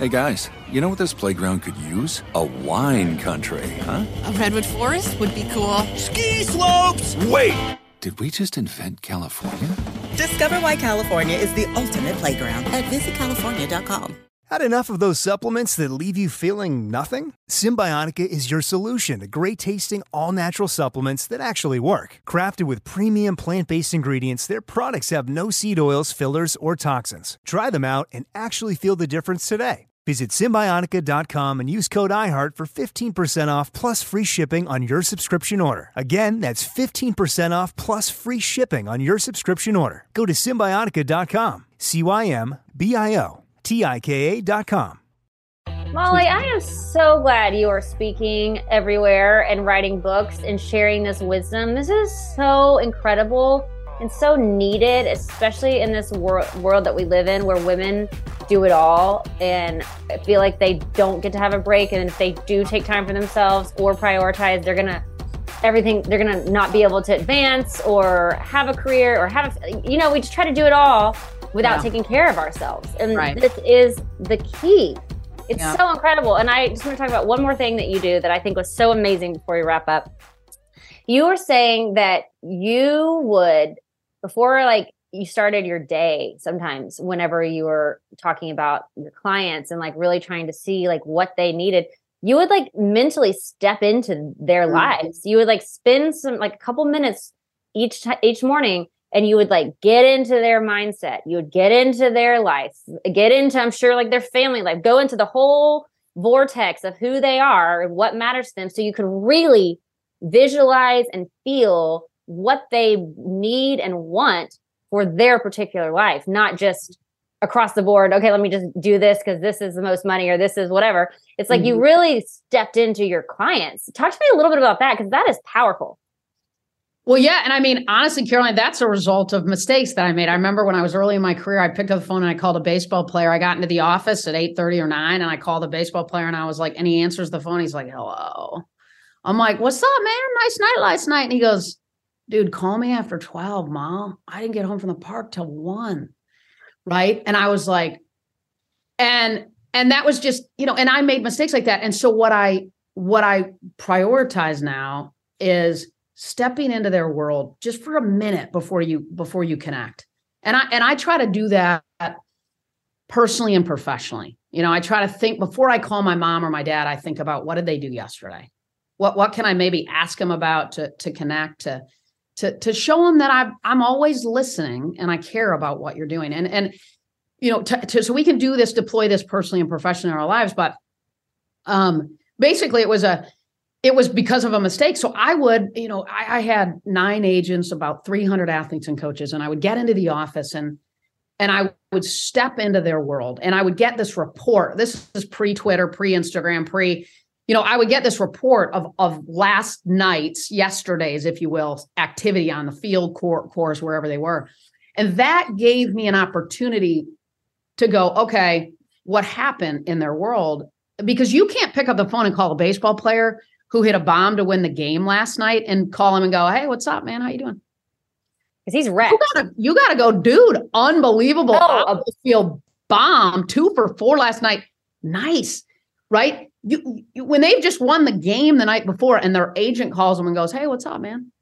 Hey guys, you know what this playground could use? A wine country, huh? A redwood forest would be cool. Ski slopes! Wait! Did we just invent California? Discover why California is the ultimate playground at visitcalifornia.com. Had enough of those supplements that leave you feeling nothing? Cymbiotika is your solution to great tasting, all natural supplements that actually work. Crafted with premium plant based ingredients, their products have no seed oils, fillers, or toxins. Try them out and actually feel the difference today. Visit Cymbiotika.com and use code IHEART for 15% off plus free shipping on your subscription order. Again, that's 15% off plus free shipping on your subscription order. Go to Cymbiotika.com, C Y M B I O T I K A.com. Molly, I am so glad you are speaking everywhere and writing books and sharing this wisdom. This is so incredible and so needed, especially in this wor- world that we live in where women do it all and I feel like they don't get to have a break. And if they do take time for themselves or prioritize, they're going to everything they're going to not be able to advance or have a career or have a, you know we just try to do it all without Yeah. taking care of ourselves and Right. this is the key it's Yeah. so incredible and i just want to talk about one more thing that you do that i think was so amazing before we wrap up you were saying that you would before like you started your day sometimes whenever you were talking about your clients and like really trying to see like what they needed you would like mentally step into their Mhm. lives you would like spend some like a couple minutes each ti each morning and you would like get into their mindset you would get into their life get into i'm sure like their family life go into the whole vortex of who they are and what matters to them so you can really visualize and feel what they need and want for their particular life not just across the board okay let me just do this because this is the most money or this is whatever it's like you Mhm. really stepped into your clients talk to me a little bit about that because that is powerful Well, yeah. And I mean, honestly, Caroline, that's a result of mistakes that I made. I remember when I was early in my career, I picked up the phone and I called a baseball player. I got into the office at 8 30 or 9, and I called the baseball player and I was like, and he answers the phone. He's like, hello. I'm like, what's up, man? Nice night last night. And he goes, dude, call me after 12, mom. I didn't get home from the park till one. Right. And I was like, and and that was just, you know, and I made mistakes like that. And so what I what I prioritize now is stepping into their world just for a minute before you before you connect. And I and I try to do that personally and professionally. You know, I try to think before I call my mom or my dad, I think about what did they do yesterday? What what can I maybe ask them about to to connect to to to show them that I'm I'm always listening and I care about what you're doing. And and you know, to, to, so we can do this, deploy this personally and professionally in our lives. But um, basically, it was a it was because of a mistake. So I would, you know, I, I had nine agents, about 300 athletes and coaches, and I would get into the office and and I would step into their world and I would get this report. This is pre-Twitter, pre-Instagram, pre, you know, I would get this report of of last night's, yesterday's, if you will, activity on the field court course, wherever they were. And that gave me an opportunity to go, okay, what happened in their world? Because you can't pick up the phone and call a baseball player who hit a bomb to win the game last night and call him and go, hey, what's up, man? How you doing? because he's wrecked You gotta, you gotta go, dude. Unbelievable. Oh, field bomb, two for four last night. Nice, right? You, you when they've just won the game the night before, and their agent calls them and goes, "Hey, what's up, man?"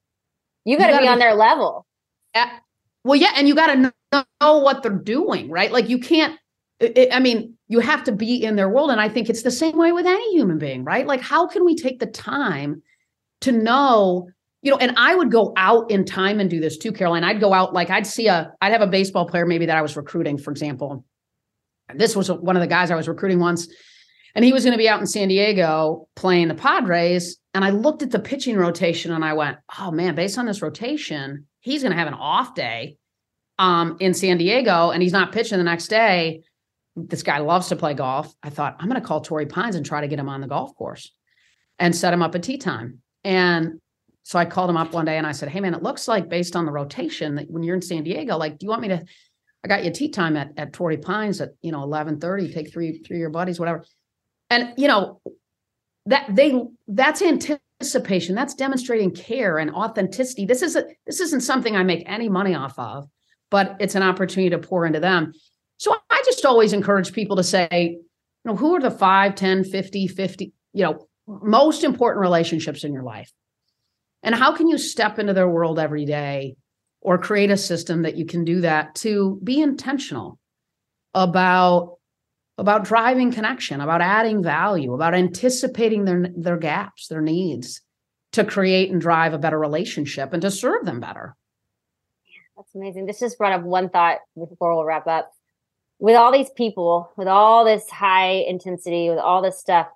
you got to gotta be on be- their level At- well, yeah, and you got to know, know what they're doing, right? Like you can't. I I mean, you have to be in their world, and I think it's the same way with any human being, right? Like, how can we take the time to know? You know, and I would go out in time and do this too, Caroline. I'd go out like I'd see a, I'd have a baseball player maybe that I was recruiting, for example. And this was one of the guys I was recruiting once, and he was going to be out in San Diego playing the Padres. And I looked at the pitching rotation and I went, oh man, based on this rotation, he's going to have an off day um, in San Diego and he's not pitching the next day. This guy loves to play golf. I thought, I'm going to call Torrey Pines and try to get him on the golf course and set him up a tee time. And so I called him up one day and I said, Hey man, it looks like based on the rotation that when you're in San Diego, like, do you want me to, I got you tee time at, at Torrey Pines at, you know, 1130, take three, three of your buddies, whatever. And, you know, that they, that's anticipation. That's demonstrating care and authenticity. This isn't, this isn't something I make any money off of, but it's an opportunity to pour into them. So I just always encourage people to say, you know, who are the 5, 10, 50, 50, you know, most important relationships in your life? And how can you step into their world every day or create a system that you can do that to be intentional about about driving connection, about adding value, about anticipating their their gaps, their needs to create and drive a better relationship and to serve them better. That's amazing. This just brought up one thought before we'll wrap up. with all these people, with all this high intensity, with all this stuff,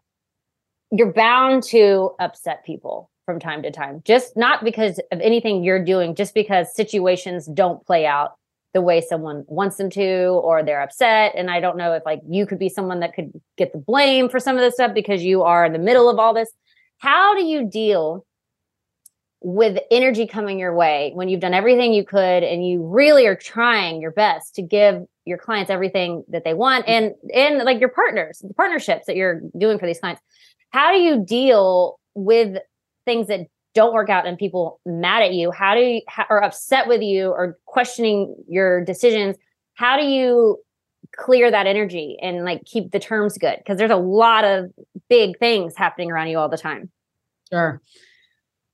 you're bound to upset people from time to time. Just not because of anything you're doing, just because situations don't play out the way someone wants them to or they're upset. And i don't know if like you could be someone that could get the blame for some of this stuff because you are in the middle of all this. How do you deal with energy coming your way when you've done everything you could and you really are trying your best to give your clients everything that they want and and like your partners the partnerships that you're doing for these clients? How do you deal with things that don't work out and people mad at you how do you are upset with you or questioning your decisions how do you clear that energy and like keep the terms good? Because there's a lot of big things happening around you all the time. Sure.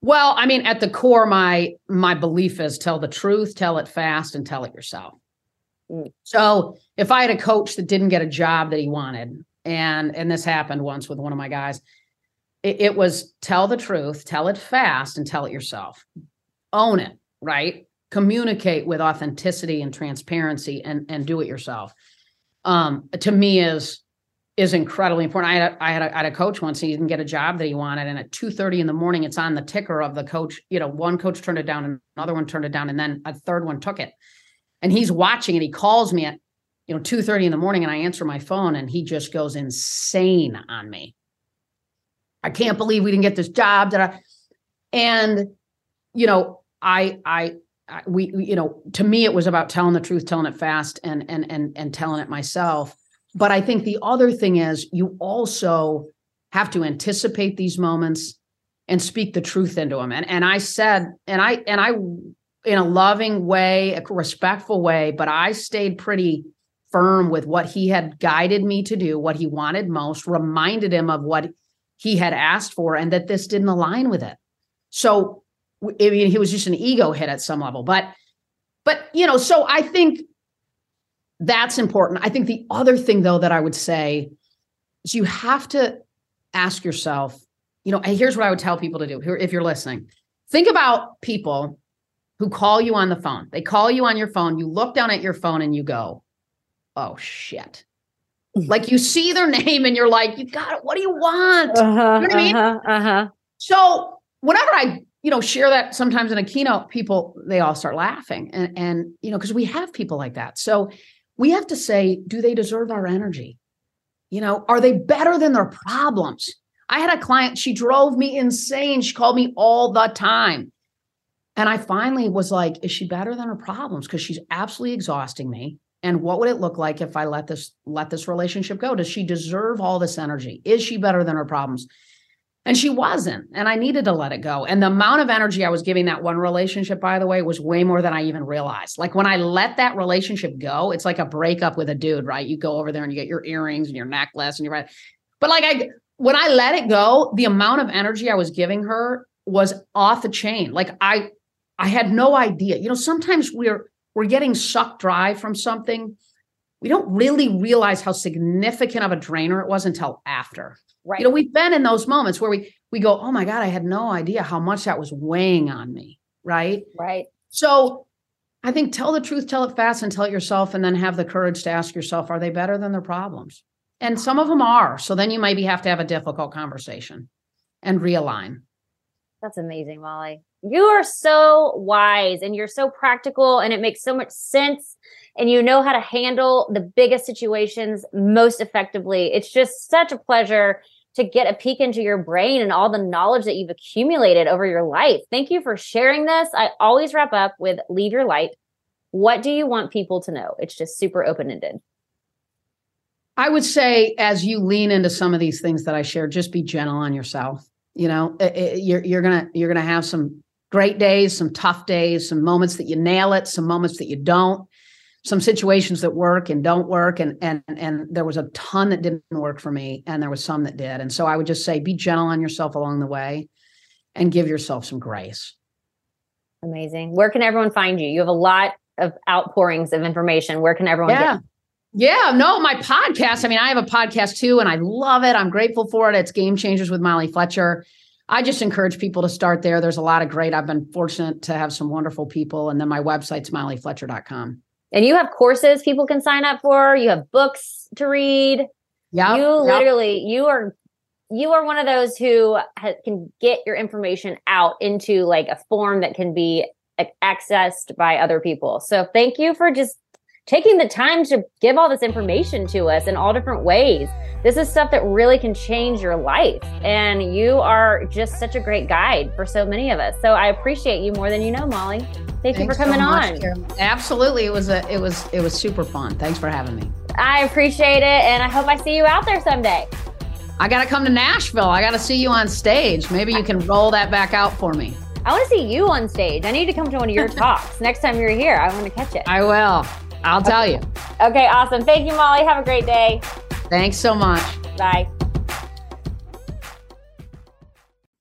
Well i mean at the core my my belief is tell the truth tell it fast and tell it yourself. Mm. so if i had a coach that didn't get a job that he wanted and and this happened once with one of my guys it, it was tell the truth, tell it fast, and tell it yourself. Own it, right? Communicate with authenticity and transparency, and and do it yourself. Um, to me is is incredibly important. I had a, I had a, I had a coach once. He didn't get a job that he wanted, and at two thirty in the morning, it's on the ticker of the coach. You know, one coach turned it down, another one turned it down, and then a third one took it. And he's watching, and he calls me at you know two thirty in the morning, and I answer my phone, and he just goes insane on me. I can't believe we didn't get this job. And you know, I, I, I, we, you know, to me, it was about telling the truth, telling it fast, and and and and telling it myself. But I think the other thing is you also have to anticipate these moments and speak the truth into them. And and I said, and I and I, in a loving way, a respectful way, but I stayed pretty firm with what he had guided me to do, what he wanted most, reminded him of what he had asked for and that this didn't align with it. So I mean, he was just an ego hit at some level. But but you know, so I think that's important. I think the other thing though that I would say is you have to ask yourself, you know, here's what I would tell people to do if you're listening. Think about people who call you on the phone. They call you on your phone, you look down at your phone and you go, "Oh shit." like you see their name and you're like, you got it. What do you want? Uh-huh, you know what I mean? Uh-huh, uh-huh. So whenever I, you know, share that sometimes in a keynote, people they all start laughing, and and you know, because we have people like that. So we have to say, do they deserve our energy? You know, are they better than their problems? I had a client, she drove me insane. She called me all the time. And I finally was like, is she better than her problems? Because she's absolutely exhausting me and what would it look like if i let this let this relationship go? Does she deserve all this energy? Is she better than her problems? And she wasn't and i needed to let it go. And the amount of energy i was giving that one relationship by the way was way more than i even realized. Like when i let that relationship go it's like a breakup with a dude right? You go over there and you get your earrings and your necklace and you're right but like i when i let it go the amount of energy i was giving her was off the chain. Like i i had no idea. You know sometimes we're we're getting sucked dry from something, we don't really realize how significant of a drainer it was until after. Right. You know, we've been in those moments where we we go, "Oh my god, I had no idea how much that was weighing on me." Right? Right. So, I think tell the truth, tell it fast and tell it yourself and then have the courage to ask yourself, are they better than their problems? And some of them are. So then you maybe have to have a difficult conversation and realign. That's amazing, Molly you are so wise and you're so practical and it makes so much sense and you know how to handle the biggest situations most effectively. It's just such a pleasure to get a peek into your brain and all the knowledge that you've accumulated over your life. Thank you for sharing this. I always wrap up with leave your light. What do you want people to know? It's just super open ended. I would say, as you lean into some of these things that I share, just be gentle on yourself. You know, eh, eh, you're you're gonna you're gonna have some great days, some tough days, some moments that you nail it, some moments that you don't, some situations that work and don't work. And and and there was a ton that didn't work for me, and there was some that did. And so I would just say be gentle on yourself along the way and give yourself some grace. Amazing. Where can everyone find you? You have a lot of outpourings of information. Where can everyone yeah. get? Yeah, no, my podcast. I mean, I have a podcast too, and I love it. I'm grateful for it. It's Game Changers with Molly Fletcher. I just encourage people to start there. There's a lot of great, I've been fortunate to have some wonderful people. And then my website's mollyfletcher.com. And you have courses people can sign up for, you have books to read. Yeah. You literally you are you are one of those who ha- can get your information out into like a form that can be accessed by other people. So thank you for just taking the time to give all this information to us in all different ways. This is stuff that really can change your life. And you are just such a great guide for so many of us. So I appreciate you more than you know, Molly. Thank Thanks you for so coming much, on. Karen. Absolutely. It was a it was it was super fun. Thanks for having me. I appreciate it. And I hope I see you out there someday. I got to come to Nashville. I got to see you on stage. Maybe you can roll that back out for me. I want to see you on stage. I need to come to one of your talks next time you're here. I want to catch it. I will. I'll tell you. Okay, awesome. Thank you, Molly. Have a great day. Thanks so much. Bye.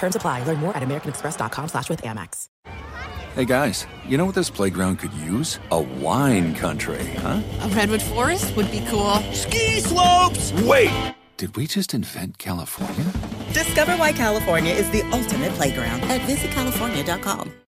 Terms apply. Learn more at americanexpress.com slash with Amex. Hey guys, you know what this playground could use? A wine country, huh? A redwood forest would be cool. Ski slopes! Wait! Did we just invent California? Discover why California is the ultimate playground at visitcalifornia.com.